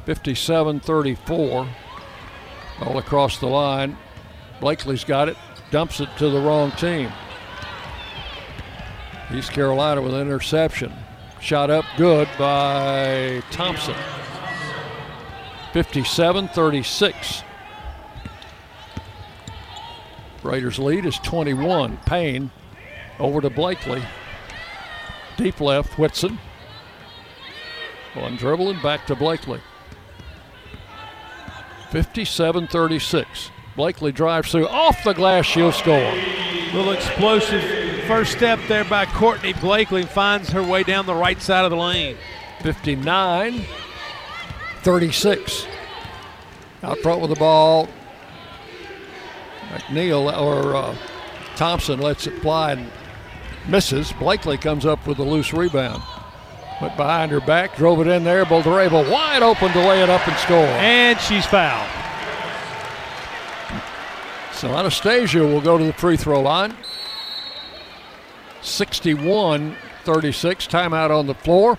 57 34. All across the line. Blakely's got it, dumps it to the wrong team. East Carolina with an interception. Shot up good by Thompson. 57 36. Raiders lead is 21. Payne over to Blakely. Deep left, Whitson. One dribble and back to Blakely. 57 36. Blakely drives through off the glass, she'll score. Little explosive first step there by Courtney Blakely finds her way down the right side of the lane. 59 36. Out front with the ball. McNeill or uh, Thompson lets it fly and misses. Blakely comes up with a loose rebound. Went behind her back, drove it in there. Boldyreva wide open to lay it up and score. And she's fouled. So Anastasia will go to the free throw line. 61 36. Timeout on the floor.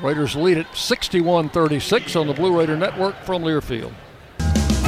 Raiders lead it 61 36 on the Blue Raider Network from Learfield.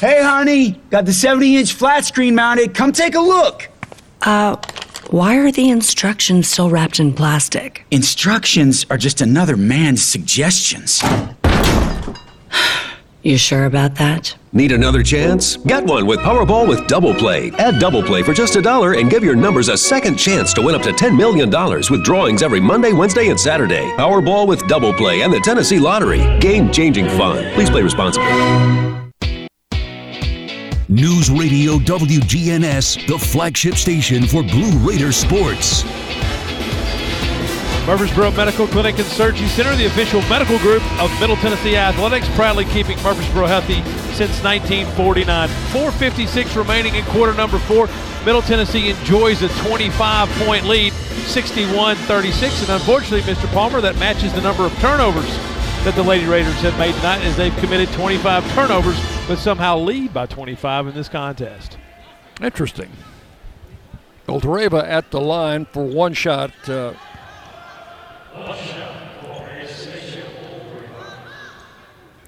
Hey, honey, got the 70 inch flat screen mounted. Come take a look. Uh, why are the instructions still wrapped in plastic? Instructions are just another man's suggestions. You sure about that? Need another chance? Get one with Powerball with Double Play. Add Double Play for just a dollar and give your numbers a second chance to win up to $10 million with drawings every Monday, Wednesday, and Saturday. Powerball with Double Play and the Tennessee Lottery. Game changing fun. Please play responsibly. News Radio WGNS, the flagship station for Blue Raider sports. Murfreesboro Medical Clinic and Surgery Center, the official medical group of Middle Tennessee Athletics, proudly keeping Murfreesboro healthy since 1949. 456 remaining in quarter number four. Middle Tennessee enjoys a 25 point lead, 61 36. And unfortunately, Mr. Palmer, that matches the number of turnovers that the Lady Raiders have made tonight as they've committed 25 turnovers, but somehow lead by 25 in this contest. Interesting. Boldyreva at the line for one shot. Uh,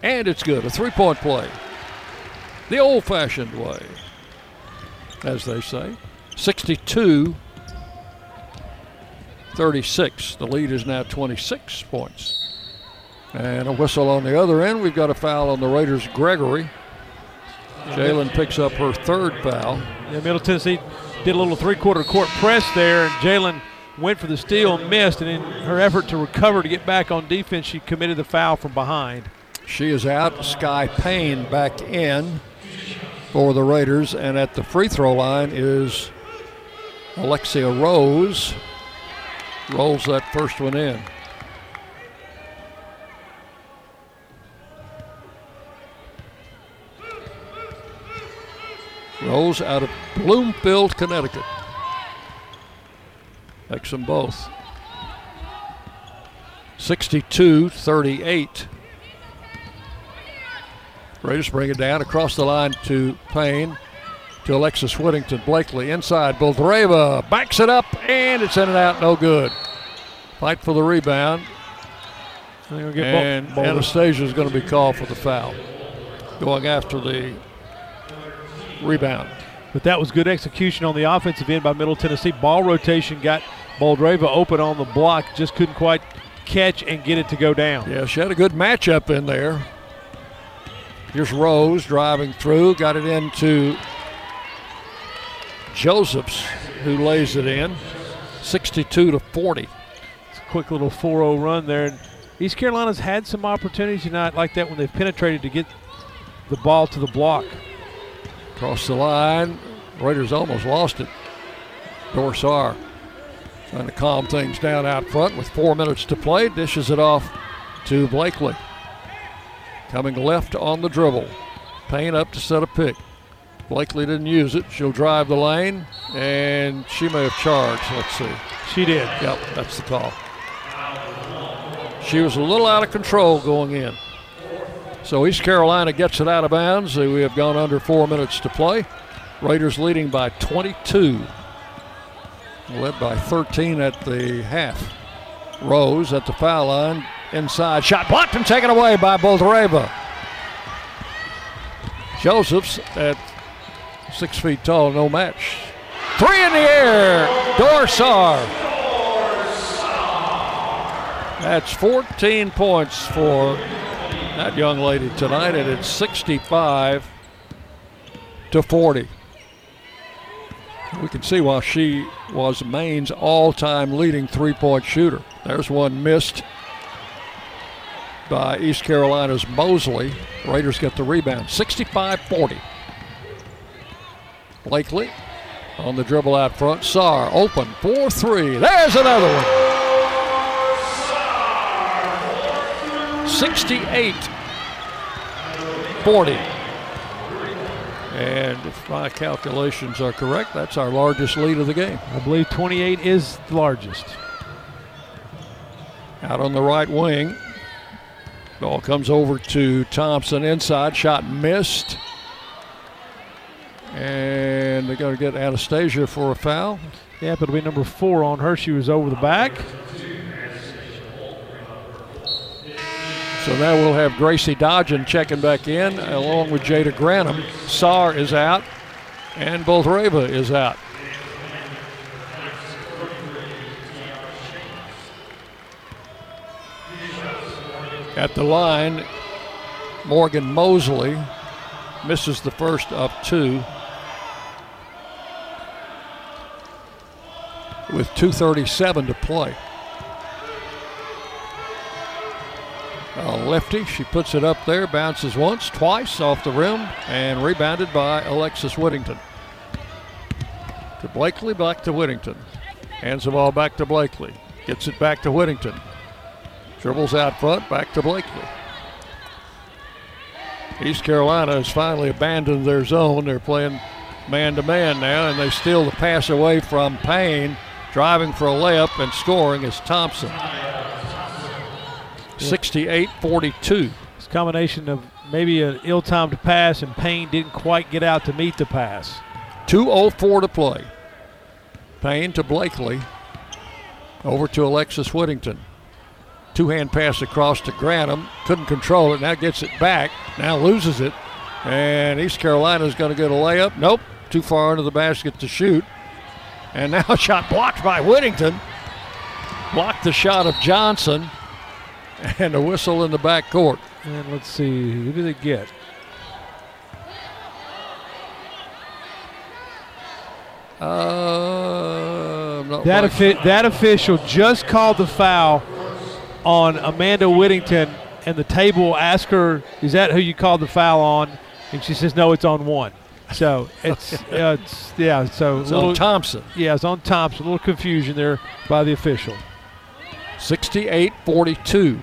and it's good. A three point play. The old fashioned way, as they say. 62 36. The lead is now 26 points. And a whistle on the other end. We've got a foul on the Raiders, Gregory. Jalynn picks up her third foul. Yeah, Middle Tennessee did a little three-quarter court press there, and Jalynn went for the steal and missed. And in her effort to recover to get back on defense, she committed the foul from behind. She is out. Sky Payne back in for the Raiders, and at the free throw line is Alexia Rose. Rolls that first one in. Rose out of Bloomfield, Connecticut. Makes them both. 62 38. Raiders bring it down across the line to Payne, to Alexis Whittington. Blakely inside. Boldyreva backs it up, and it's in and out, no good. Fight for the rebound. And Anastasia is going to be called for the foul. Going after the rebound. But that was good execution on the offensive end by Middle Tennessee. Ball rotation got Boldyreva open on the block, just couldn't quite catch and get it to go down. Yeah, she had a good matchup in there. Here's Rose driving through, got it into Josephs, who lays it in. 62 to 40. It's a quick little 4 0 run there. And East Carolina's had some opportunities tonight like that when they've penetrated to get the ball to the block. Across the line. Raiders almost lost it. Dor Saar trying to calm things down out front with four minutes to play. Dishes it off to Blakely. Coming left on the dribble. Payne up to set a pick. Blakely didn't use it. She'll drive the lane, and she may have charged. Let's see. She did. Yep, that's the call. She was a little out of control going in. So East Carolina gets it out of bounds. We have gone under four minutes to play. Raiders leading by 22. Led by 13 at the half. Rose at the foul line. Inside shot blocked and taken away by Boldyreva. Josephs at six feet tall, no match. Three in the air. Dor Saar. That's 14 points for that young lady tonight, and it's 65 to 40. We can see why she was Maine's all time leading three point shooter. There's one missed by East Carolina's Mosley. Raiders get the rebound 65 40. Blakely on the dribble out front. Saar open 4 3. There's another one. 68 40. And if my calculations are correct, that's our largest lead of the game. I believe 28 is the largest. Out on the right wing. Ball comes over to Thompson inside. Shot missed. And they're going to get Anastasia for a foul. Yeah, but it'll be number four on her. She was over the back. So now we'll have Gracie Dodgen checking back in along with Jada Granum. Saar is out and Boldyreva is out. At the line, Morgan Mosley misses the first of two. With 2.37 to play. A lefty, she puts it up there, bounces once, twice off the rim, and rebounded by Alexis Whittington. To Blakely, back to Whittington. Hands the ball back to Blakely. Gets it back to Whittington. Dribbles out front, back to Blakely. East Carolina has finally abandoned their zone. They're playing man to man now, and they steal the pass away from Payne. Driving for a layup and scoring is Thompson. 68 42. It's a combination of maybe an ill timed pass, and Payne didn't quite get out to meet the pass. 2.04 to play. Payne to Blakely. Over to Alexis Whittington. Two hand pass across to Granum. Couldn't control it. Now gets it back. Now loses it. And East Carolina is going to get a layup. Nope. Too far into the basket to shoot. And now a shot blocked by Whittington. Blocked the shot of Johnson. and a whistle in the back court. And let's see, who do they get? Uh, that, offi- that official just called the foul on Amanda Whittington, and the table asked her, "Is that who you called the foul on?" And she says, "No, it's on one." So it's, uh, it's yeah. So it's little, on Thompson. Yeah, it's on Thompson. A little confusion there by the official. 68-42.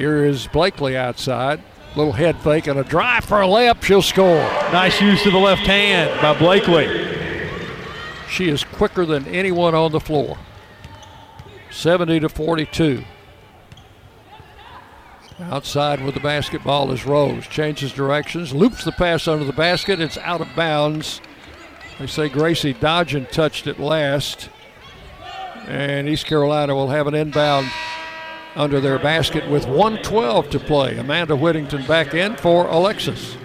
Here is Blakely outside. Little head fake and a drive for a layup. She'll score. Nice use of the left hand by Blakely. She is quicker than anyone on the floor. 70 to 42. Outside with the basketball is Rose. Changes directions, loops the pass under the basket. It's out of bounds. They say Gracie Dodgen touched it last. And East Carolina will have an inbound under their basket with 112 to play. Amanda Whittington back in for Alexis.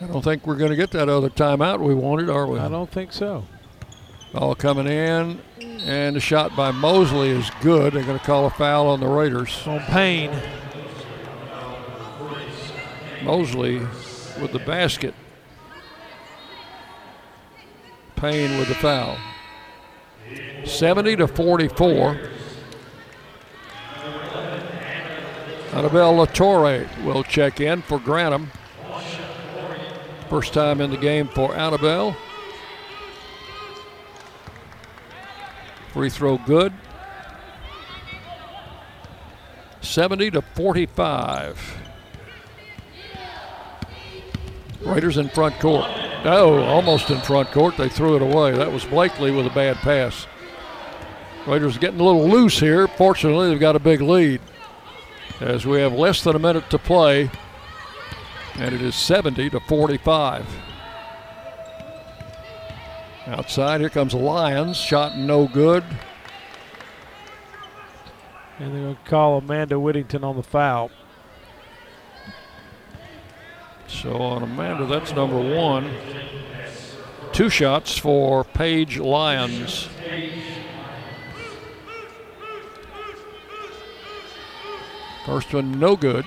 I don't think we're going to get that other timeout we wanted, are we? I don't think so. Ball coming in, and the shot by Mosley is good. They're going to call a foul on the Raiders. On Payne. Mosley with the basket. Payne with the foul. 70 to 44. Annabelle Latorre will check in for Grantham. First time in the game for Annabelle. Free throw good. 70 to 45. Raiders in front court. No, almost in front court. They threw it away. That was Blakely with a bad pass. Raiders getting a little loose here. Fortunately, they've got a big lead as we have less than a minute to play, and it is 70 to 45. Outside, here comes Lyons. Shot no good. And they're going to call Amanda Whittington on the foul. So on Amanda, that's number one. Two shots for Paige Lyons. First one, no good.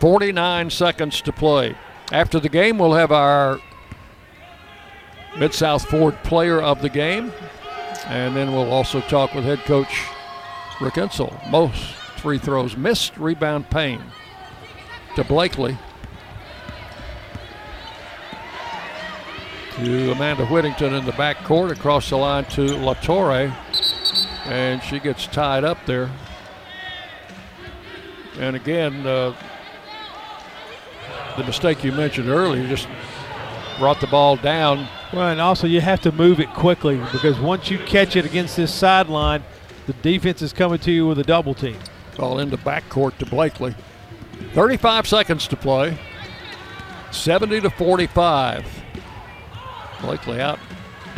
49 seconds to play. After the game, we'll have our Mid South Ford player of the game. And then we'll also talk with head coach Rick Insell. Most free throws missed, rebound Payne to Blakely. To Amanda Whittington in the back court, across the line to Latorre. And she gets tied up there. And again, uh, the mistake you mentioned earlier just brought the ball down. Well, and also you have to move it quickly because once you catch it against this sideline, the defense is coming to you with a double team. Ball into backcourt to Blakely. 35 seconds to play. 70 to 45. Blakely out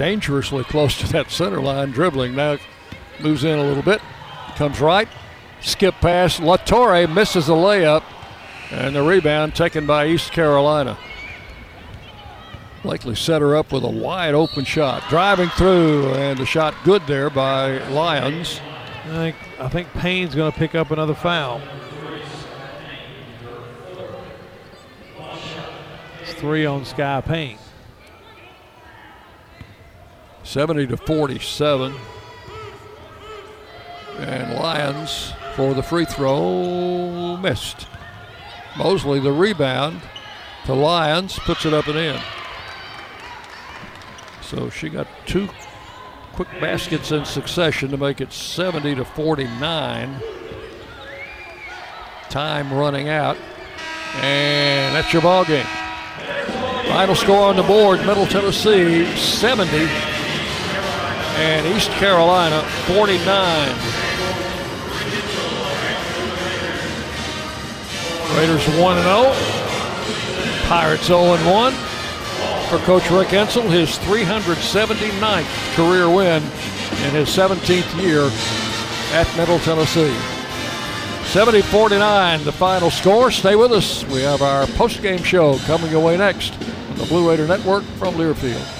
dangerously close to that center line, dribbling. Now moves in a little bit. Comes right. Skip pass. Latorre misses a layup. And the rebound taken by East Carolina. Blakely set her up with a wide open shot. Driving through, and the shot good there by Lyons. I think I think Payne's going to pick up another foul. It's three on Sky Payne. 70 to 47. And Lyons for the free throw missed. Mosley the rebound to Lyons puts it up and in. So she got two quick baskets in succession to make it 70 to 49. Time running out. And that's your ball game. Final score on the board, Middle Tennessee 70 and East Carolina 49. Raiders 1 0. Pirates 0 1. For Coach Rick Insell, his 379th career win in his 17th year at Middle Tennessee. 70 49, the final score. Stay with us. We have our post game show coming away next on the Blue Raider Network from Learfield.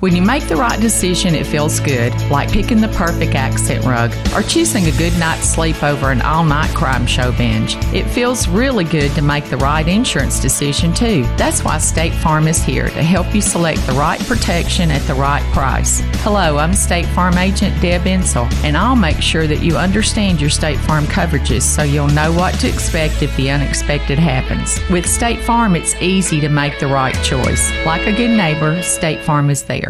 When you make the right decision, it feels good, like picking the perfect accent rug or choosing a good night's sleep over an all night crime show binge. It feels really good to make the right insurance decision, too. That's why State Farm is here to help you select the right protection at the right price. Hello, I'm State Farm Agent Deb Insell, and I'll make sure that you understand your State Farm coverages so you'll know what to expect if the unexpected happens. With State Farm, it's easy to make the right choice. Like a good neighbor, State Farm is there.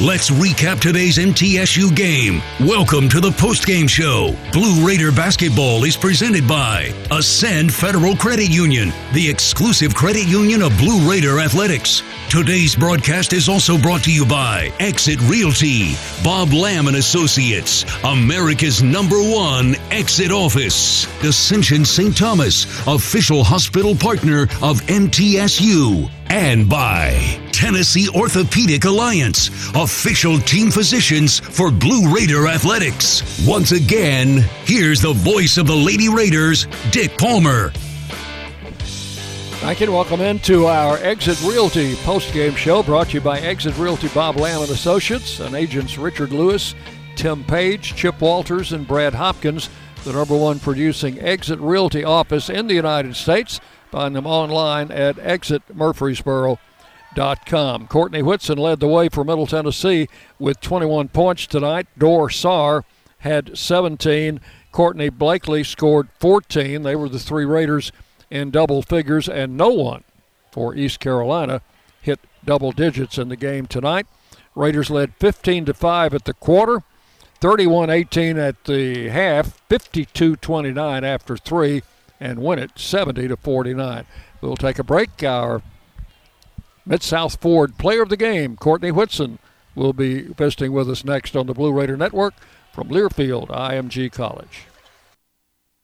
Let's recap today's MTSU game. Welcome to the postgame show. Blue Raider basketball is presented by Ascend Federal Credit Union, the exclusive credit union of Blue Raider Athletics. Today's broadcast is also brought to you by Exit Realty, Bob Lamb and Associates, America's number one exit office, Ascension St. Thomas, official hospital partner of MTSU, and by Tennessee Orthopedic Alliance, official team physicians for Blue Raider Athletics. Once again, here's the voice of the Lady Raiders, Dick Palmer. You and welcome into our Exit Realty post-game show brought to you by Exit Realty Bob Lamb and Associates and agents Richard Lewis, Tim Page, Chip Walters, and Brad Hopkins, the number one producing Exit Realty office in the United States. Find them online at exitmurfreesboro.com. Courtney Whitson led the way for Middle Tennessee with 21 points tonight. Dor Saar had 17. Courtney Blakely scored 14. They were the three Raiders in double figures, and no one for East Carolina hit double digits in the game tonight. Raiders led 15 to 5 at the quarter, 31 18 at the half, 52 29 after three, and win it 70 to 49. We'll take a break. Our Mid South Ford player of the game, Courtney Whitson, will be visiting with us next on the Blue Raider Network from Learfield IMG College.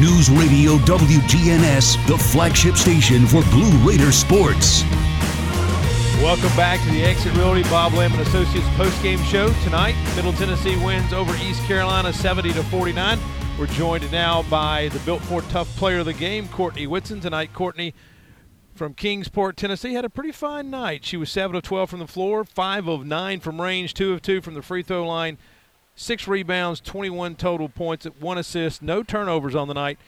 News Radio WGNS, the flagship station for Blue Raider sports. Welcome back to the Exit Realty Bob Lamb and Associates post-game show tonight. Middle Tennessee wins over East Carolina 70 to 49. We're joined now by the Built Ford Tough Player of the Game, Courtney Whitson. Tonight, Courtney from Kingsport, Tennessee, had a pretty fine night. She was 7 of 12 from the floor, 5 of 9 from range, 2 of 2 from the free throw line, 6 rebounds, 21 total points, at 1 assist, no turnovers on the night.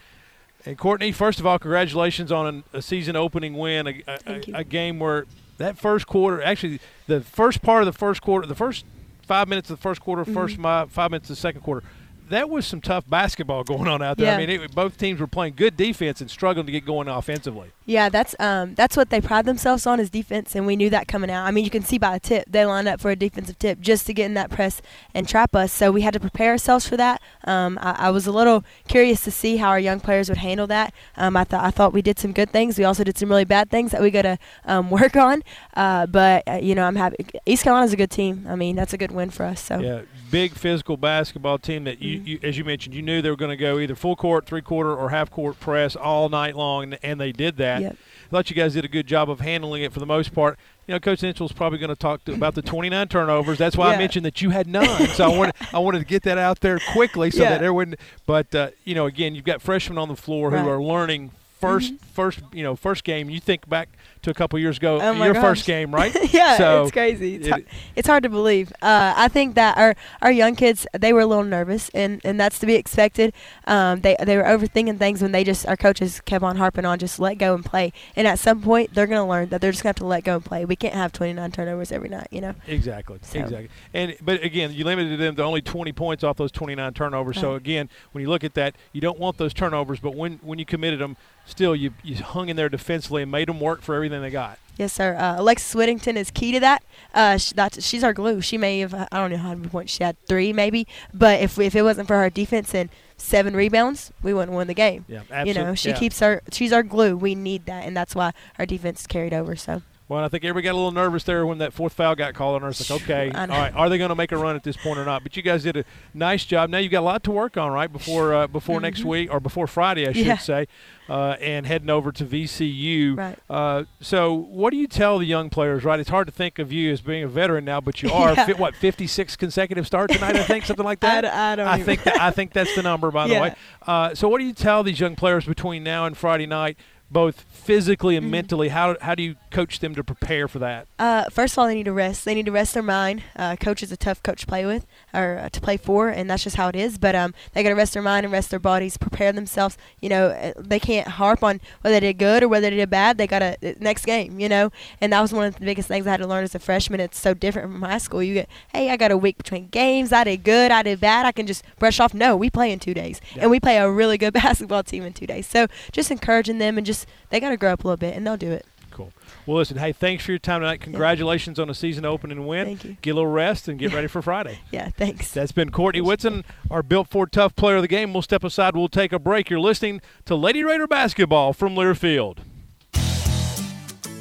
And Courtney, first of all, congratulations on a season opening win, a, a, a game where that first quarter, actually, the first part of the first quarter, the first five minutes of the first quarter, 1st Mhm. five minutes of the second quarter, that was some tough basketball going on out there. Yeah. I mean, it, both teams were playing good defense and struggling to get going offensively. Yeah, that's um, that's what they pride themselves on is defense, and we knew that coming out. I mean, you can see by the tip they line up for a defensive tip just to get in that press and trap us. So we had to prepare ourselves for that. Um, I, I was a little curious to see how our young players would handle that. Um, I thought I thought we did some good things. We also did some really bad things that we got to um, work on. Uh, but uh, you know, I'm happy. East Carolina's a good team. I mean, that's a good win for us. So Yeah, big physical basketball team that you, you as you mentioned, you knew they were going to go either full court, three quarter, or half court press all night long, and, and they did that. Yep. I thought you guys did a good job of handling it for the most part. You know, Coach Mitchell's probably going to talk to, about the 29 turnovers. That's why I mentioned that you had none. So I wanted I wanted to get that out there quickly so Yeah. that everyone. But uh, you know, again, you've got freshmen on the floor who are learning 1st first you know first game. You think back to a couple years ago, Oh your gosh. first game, right? yeah, so it's crazy. It's, it- hard, it's hard to believe. Uh, I think that our, our young kids they were a little nervous, and, and that's to be expected. Um, they they were overthinking things when they just our coaches kept on harping on just let go and play. And at some point they're gonna learn that they're just gonna have to let go and play. We can't have 29 turnovers every night, you know. Exactly. So- Exactly. And but again, you limited them to only 20 points off those 29 turnovers. So again, when you look at that, you don't want those turnovers. But when when you committed them, still you you hung in there defensively and made them work for everything they got. Yes, sir. Uh, Alexis Whittington is key to that. Uh, sh- that's, she's our glue. She may have, I don't know how many points she had, three maybe. But if if it wasn't for her defense and seven rebounds, we wouldn't win the game. Yeah, absolutely. You know, she yeah. keeps our, she's our glue. We need that, and that's why our defense carried over. So. Well, I think everybody got a little nervous there when that fourth foul got called on us. Like, okay, all right, are they going to make a run at this point or not? But you guys did a nice job. Now you've got a lot to work on, right? Before uh, before next Mhm. week or before Friday, I should Yeah. say, uh, and heading over to VCU. Right. Uh, so, what do you tell the young players? Right, it's hard to think of you as being a veteran now, but you are. Yeah. Fi- what fifty six consecutive starts tonight? I think something like I that. d- I don't I think that, I think that's the number, by the way. Uh, so, what do you tell these young players between now and Friday night? Both physically Mm-hmm. and mentally. How how do you coach them to prepare for that? Uh, first of all, they need to rest. They need to rest their mind. Uh, coach is a tough coach to play with or uh, to play for, and that's just how it is. But um, they got to rest their mind and rest their bodies, prepare themselves. You know, uh, they can't harp on whether they did good or whether they did bad. They got to next game. You know, and that was one of the biggest things I had to learn as a freshman. It's so different from high school. You get, hey, I got a week between games. I did good. I did bad. I can just brush off. No, we play in two days, and we play a really good basketball team in two days. So just encouraging them and just they got to grow up a little bit, and they'll do it. Cool. Well, listen, hey, thanks for your time tonight. Congratulations on a season opening win. Thank you. Get a little rest and get ready for Friday. Yeah, thanks. That's been Courtney Whitson, our Built Ford Tough player of the game. We'll step aside. We'll take a break. You're listening to Lady Raider basketball from Learfield.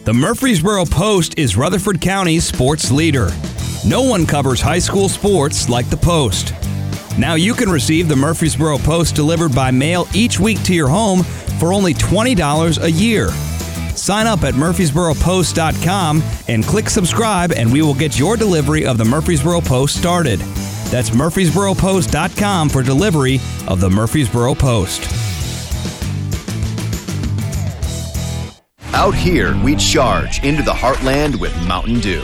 The Murfreesboro Post is Rutherford County's sports leader. No one covers high school sports like the Post. Now you can receive the Murfreesboro Post delivered by mail each week to your home for only $20 a year. Sign up at murfreesboropost.com and click subscribe, and we will get your delivery of the Murfreesboro Post started. That's murfreesboropost.com for delivery of the Murfreesboro Post. Out here, we charge into the heartland with Mountain Dew.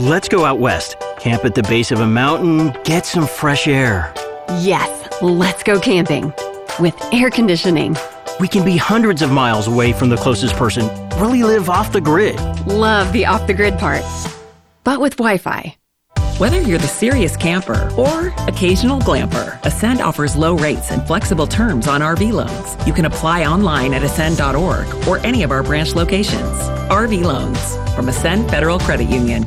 Let's go out west, camp at the base of a mountain, get some fresh air. Yes, let's go camping with air conditioning. We can be hundreds of miles away from the closest person, really live off the grid. Love the off the grid part, but with Wi Fi. Whether you're the serious camper or occasional glamper, Ascend offers low rates and flexible terms on RV loans. You can apply online at ascend.org or any of our branch locations. RV loans from Ascend Federal Credit Union.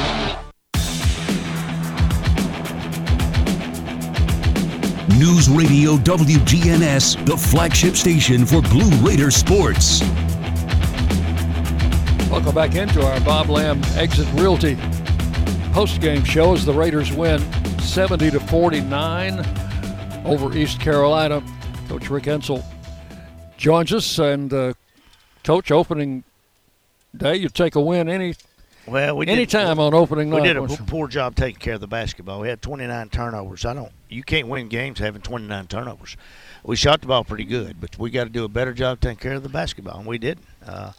News Radio WGNS, the flagship station for Blue Raider sports. Welcome back into our Bob Lamb Exit Realty post-game show as the Raiders win 70 to 49 over East Carolina. Coach Rick Insell joins us, and uh, Coach, opening day, you take a win any well, we any did, time on opening night. we did a once- poor job taking care of the basketball. We had 29 turnovers. I don't. You can't win games having 29 turnovers. We shot the ball pretty good, but we got to do a better job taking care of the basketball, and we didn't. Uh,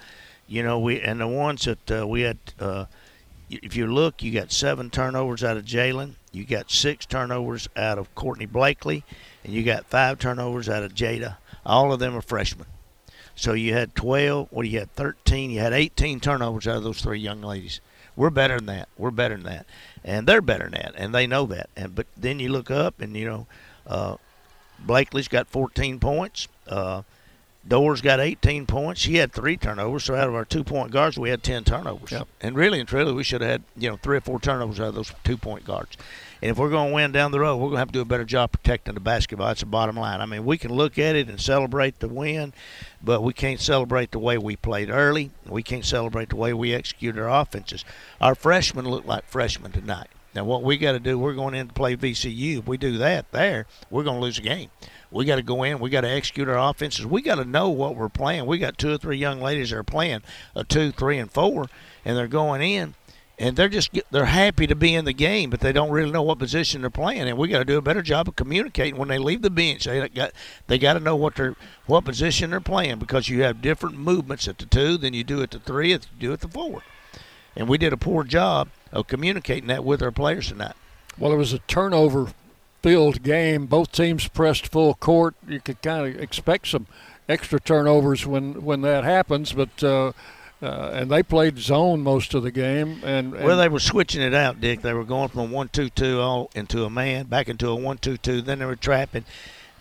you know, we and the ones that uh, we had. Uh, if you look, you got seven turnovers out of Jalynn. You got six turnovers out of Courtney Blakely, and you got five turnovers out of Jada. All of them are freshmen. So you had 12. What do you had? 13. You had 18 turnovers out of those three young ladies. We're better than that. We're better than that, and they're better than that, and they know that. And but then you look up, and you know, uh, Blakely's got 14 points. Uh, Dor's got 18 points. She had three turnovers. So out of our two-point guards, we had 10 turnovers. And really and truly, we should have had you know three or four turnovers out of those two-point guards. And if we're going to win down the road, we're going to have to do a better job protecting the basketball. That's the bottom line. I mean, we can look at it and celebrate the win, but we can't celebrate the way we played early. We can't celebrate the way we executed our offenses. Our freshmen look like freshmen tonight. Now, what we got to do, we're going in to play VCU. If we do that there, we're going to lose a game. We got to go in. We got to execute our offenses. We got to know what we're playing. We got two or three young ladies that are playing a two, three, and four, and they're going in, and they're just they're happy to be in the game, but they don't really know what position they're playing. And we got to do a better job of communicating when they leave the bench. They got they got to know what they're what position they're playing because you have different movements at the two than you do at the three, than you do at the four. And we did a poor job of communicating that with our players tonight. Well, it was a turnover filled game. Both teams pressed full court. You could kind of expect some extra turnovers when, when that happens, but uh, Uh, and they played zone most of the game. And, and Well, they were switching it out, Dick. They were going from a one-two-two all into a man, back into a one-two-two. Then they were trapping.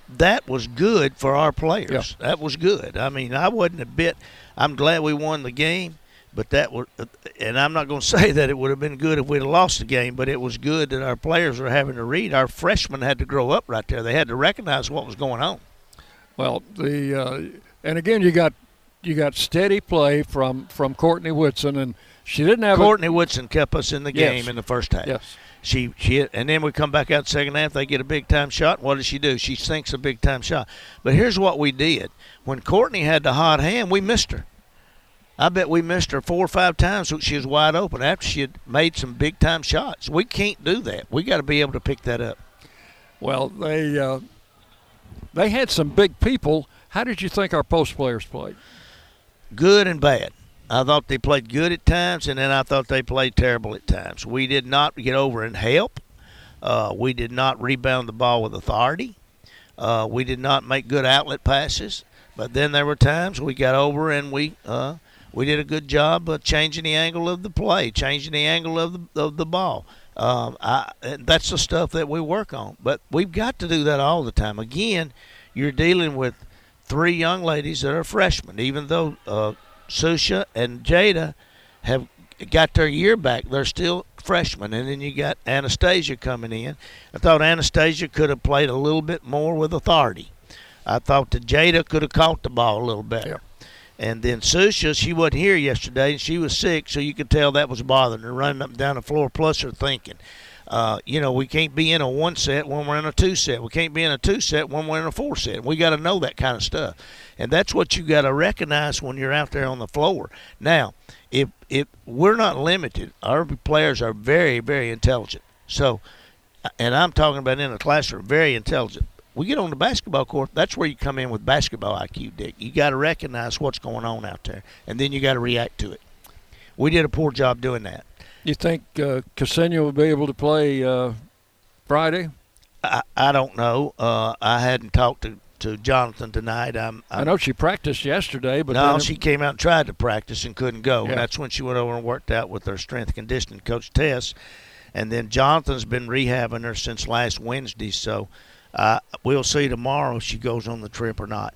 That was good for our players. That was good. I mean, I wasn't a bit. I'm glad we won the game, but that was. And I'm not going to say that it would have been good if we'd have lost the game, but it was good that our players were having to read. Our freshmen had to grow up right there. They had to recognize what was going on. Well, the uh, and again you got you got steady play from from Courtney Whitson, and she didn't have Courtney Whitson kept us in the Yes. game in the first half. Yes. She she and then we come back out second half. They get a big time shot. What does she do? She sinks a big time shot. But here's what we did: when Courtney had the hot hand, we missed her. I bet we missed her four or five times. So she was wide open after she had made some big time shots. We can't do that. We got to be able to pick that up. Well, they uh, they had some big people. How did you think our post players played? Good and bad. I thought they played good at times, and then I thought they played terrible at times. We did not get over and help. Uh, we did not rebound the ball with authority. Uh, we did not make good outlet passes. But then there were times we got over and we uh, we did a good job of changing the angle of the play, changing the angle of the of the ball. Um, I, that's the stuff that we work on. But we've got to do that all the time. Again, you're dealing with three young ladies that are freshmen, even though uh, Susha and Jada have got their year back. They're still freshmen. And then you got Anastasia coming in. I thought Anastasia could have played a little bit more with authority. I thought that Jada could have caught the ball a little better. And then Susha, she wasn't here yesterday, and she was sick, so you could tell that was bothering her, running up and down the floor, plus her thinking. Uh, you know, we can't be in a one set when we're in a two set. We can't be in a two set when we're in a four set. We got to know that kind of stuff, and that's what you got to recognize when you're out there on the floor. Now, if if we're not limited, our players are very very intelligent. So, and I'm talking about in a classroom, very intelligent. We get on the basketball court. That's where you come in with basketball IQ, Dick. You got to recognize what's going on out there, and then you got to react to it. We did a poor job doing that. You think uh, Ksenia will be able to play uh, Friday? I, I don't know. Uh, I hadn't talked to, to Jonathan tonight. I'm, I I'm know she practiced yesterday, but no, she came out and tried to practice and couldn't go. Yeah. And that's when she went over and worked out with her strength conditioning coach Tess. And then Jonathan's been rehabbing her since last Wednesday. So uh, we'll see tomorrow if she goes on the trip or not.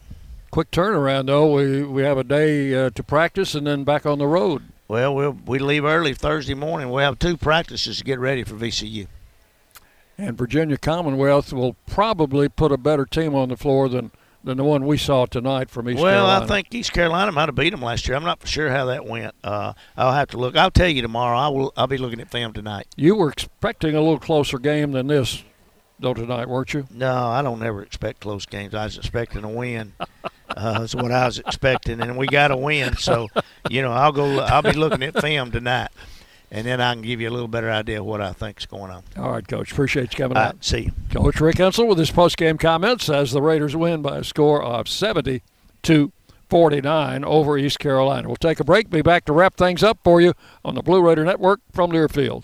quick turnaround though. We we have a day uh, to practice and then back on the road. Well, we'll we leave early Thursday morning. We have two practices to get ready for VCU. And Virginia Commonwealth will probably put a better team on the floor than, than the one we saw tonight from East well, Carolina. Well, I think East Carolina might have beat them last year. I'm not sure how that went. Uh, I'll have to look. I'll tell you tomorrow. I will. I'll be looking at film tonight. you were expecting a little closer game than this, though tonight, weren't you? No, I don't ever expect close games. I was expecting a win. Uh, that's what I was expecting, and we got a win. So, you know, I'll go. I'll be looking at film tonight, and then I can give you a little better idea of what I think's going on. All right, Coach. Appreciate you coming All out. right, see you. Coach Rick Insell with his post-game comments as the Raiders win by a score of 70 to 49 over East Carolina. We'll take a break. Be back to wrap things up for you on the Blue Raider Network from Learfield.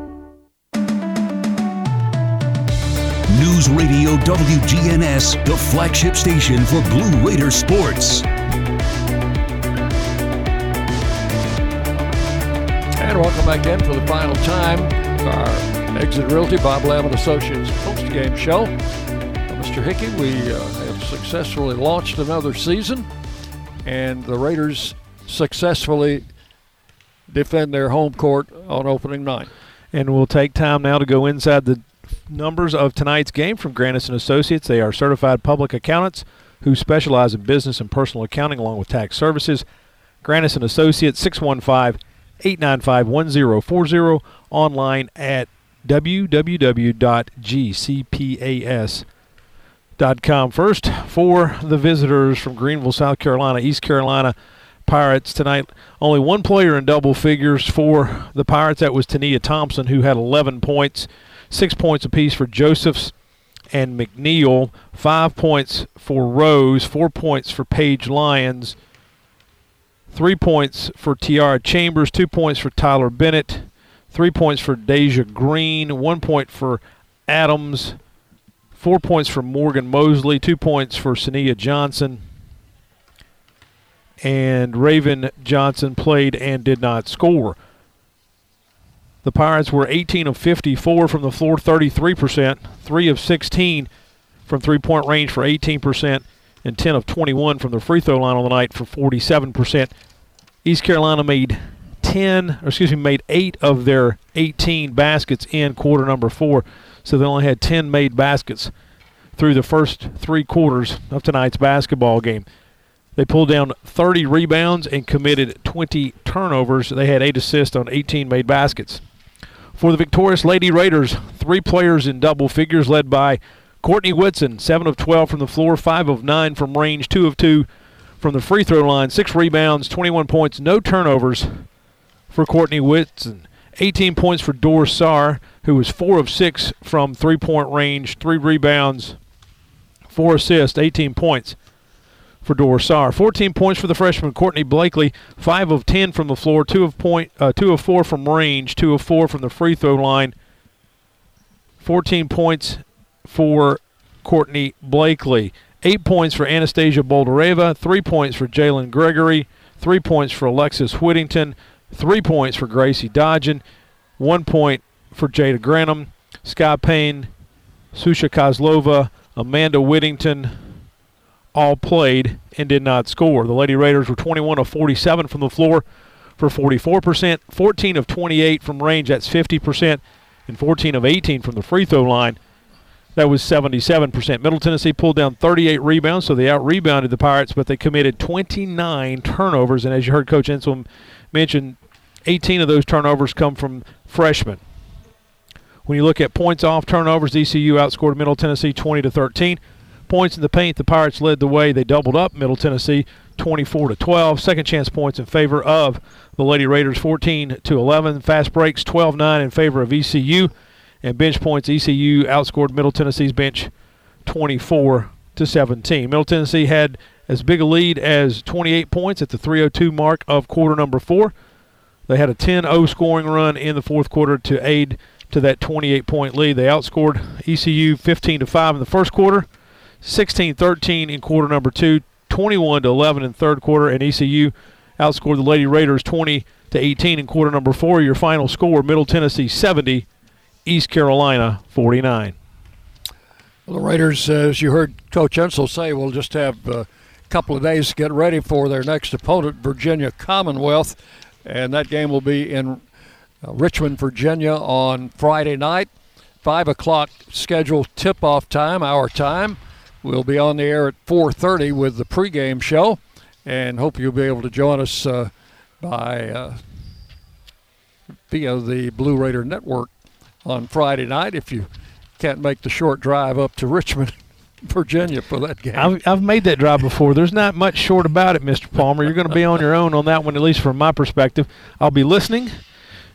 News Radio WGNS, the flagship station for Blue Raider sports. And welcome back in for the final time. Our Exit Realty, Bob Lamb and Associates post-game show. Mr. Hickey, we uh, have successfully launched another season, and the Raiders successfully defend their home court on opening night. And we'll take time now to go inside the numbers of tonight's game from Granis and Associates. They are certified public accountants who specialize in business and personal accounting along with tax services. Granis and Associates 615 895 1040 online at www.gcpas.com. First, for the visitors from Greenville, South Carolina, East Carolina Pirates tonight. Only one player in double figures for the Pirates. That was Tania Thompson, who had 11 points, six points apiece for Josephs and McNeill, five points for Rose, four points for Paige Lyons, three points for Tiara Chambers, two points for Tyler Bennett, three points for Deja Green, one point for Adams, four points for Morgan Mosley, two points for Sania Johnson, and Raven Johnson played and did not score. The Pirates were 18 of 54 from the floor, 33%, 3 of 16 from three point range for 18%, and 10 of 21 from the free throw line on the night for 47%. East Carolina made 10, or excuse me, made 8 of their 18 baskets in quarter number 4, so they only had 10 made baskets through the first 3 quarters of tonight's basketball game. They pulled down 30 rebounds and committed 20 turnovers. They had 8 assists on 18 made baskets. For the victorious Lady Raiders, three players in double figures led by Courtney Whitson, 7 of 12 from the floor, 5 of 9 from range, 2 of 2 from the free throw line, 6 rebounds, 21 points, no turnovers for Courtney Whitson. 18 points for Dor Saar, who was 4 of 6 from three point range, 3 rebounds, 4 assists, 18 points for Dor Saar. 14 points for the freshman Courtney Blakely, 5 of 10 from the floor, 2 of point uh, 2 of 4 from range, 2 of 4 from the free throw line. 14 points for Courtney Blakely. 8 points for Anastasia Boldyreva, 3 points for Jalynn Gregory, 3 points for Alexis Whittington, 3 points for Gracie Dodgen, 1 point for Jada Granum, Sky Payne, Susha Kozlova, Amanda Whittington, all played and did not score. The Lady Raiders were 21 of 47 from the floor for 44%, 14 of 28 from range, that's 50%, and 14 of 18 from the free throw line. That was 77%. Middle Tennessee pulled down 38 rebounds, so they out rebounded the Pirates, but they committed 29 turnovers. And as you heard Coach Insell mention, 18 of those turnovers come from freshmen. When you look at points off turnovers, ECU outscored Middle Tennessee 20 to 13 points in the paint. The Pirates led the way. They doubled up Middle Tennessee 24 to 12. Second chance points in favor of the Lady Raiders 14 to 11. Fast breaks 12-9 in favor of ECU. And bench points ECU outscored Middle Tennessee's bench 24 to 17. Middle Tennessee had as big a lead as 28 points at the 302 mark of quarter number 4. They had a 10-0 scoring run in the fourth quarter to aid to that 28 point lead. They outscored ECU 15 to 5 in the first quarter 16-13 in quarter number two, 21 to 11 in third quarter, and ECU outscored the Lady Raiders 20 to 18 in quarter number four. Your final score: Middle Tennessee 70, East Carolina 49. Well, the Raiders, as you heard Coach Insell say, will just have a couple of days to get ready for their next opponent, Virginia Commonwealth, and that game will be in uh, Richmond, Virginia, on Friday night. Five o'clock scheduled tip-off time, our time. We'll be on the air at 4:30 with the pregame show, and hope you'll be able to join us uh, by uh, via the Blue Raider Network on Friday night if you can't make the short drive up to Richmond. Virginia for that game. I've, I've made that drive before. There's not much short about it, Mr. Palmer. You're going to be on your own on that one, at least from my perspective. I'll be listening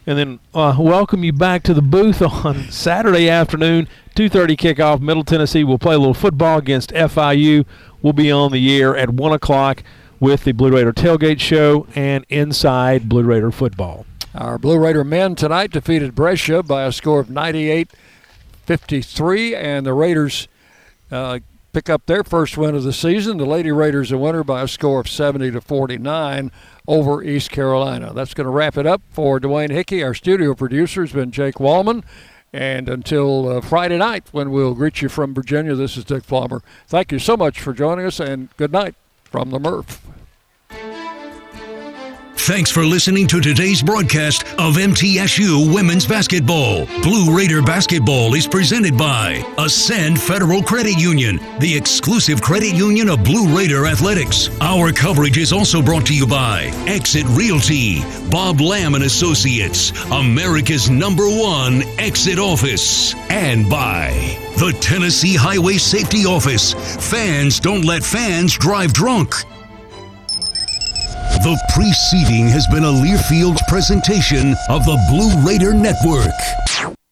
and then uh, welcome you back to the booth on Saturday afternoon, 2:30 kickoff. Middle Tennessee will play a little football against FIU. We'll be on the air at one o'clock with the Blue Raider tailgate show and inside Blue Raider football. Our Blue Raider men tonight defeated Brescia by a score of 98 53, and the Raiders uh, pick up their first win of the season. The Lady Raiders a winner by a score of 70 to 49 over East Carolina. That's going to wrap it up for Dwayne Hickey. Our studio producer has been Jake Wallman. And until uh, Friday night, when we'll greet you from Virginia, this is Dick Palmer. Thank you so much for joining us, and good night from the Murph. Thanks for listening to today's broadcast of MTSU Women's Basketball. Blue Raider Basketball is presented by Ascend Federal Credit Union, the exclusive credit union of Blue Raider Athletics. Our coverage is also brought to you by Exit Realty, Bob Lamb and Associates, America's number one exit office, and by the Tennessee Highway Safety Office. Fans don't let fans drive drunk. The preceding has been a Learfield presentation of the Blue Raider Network.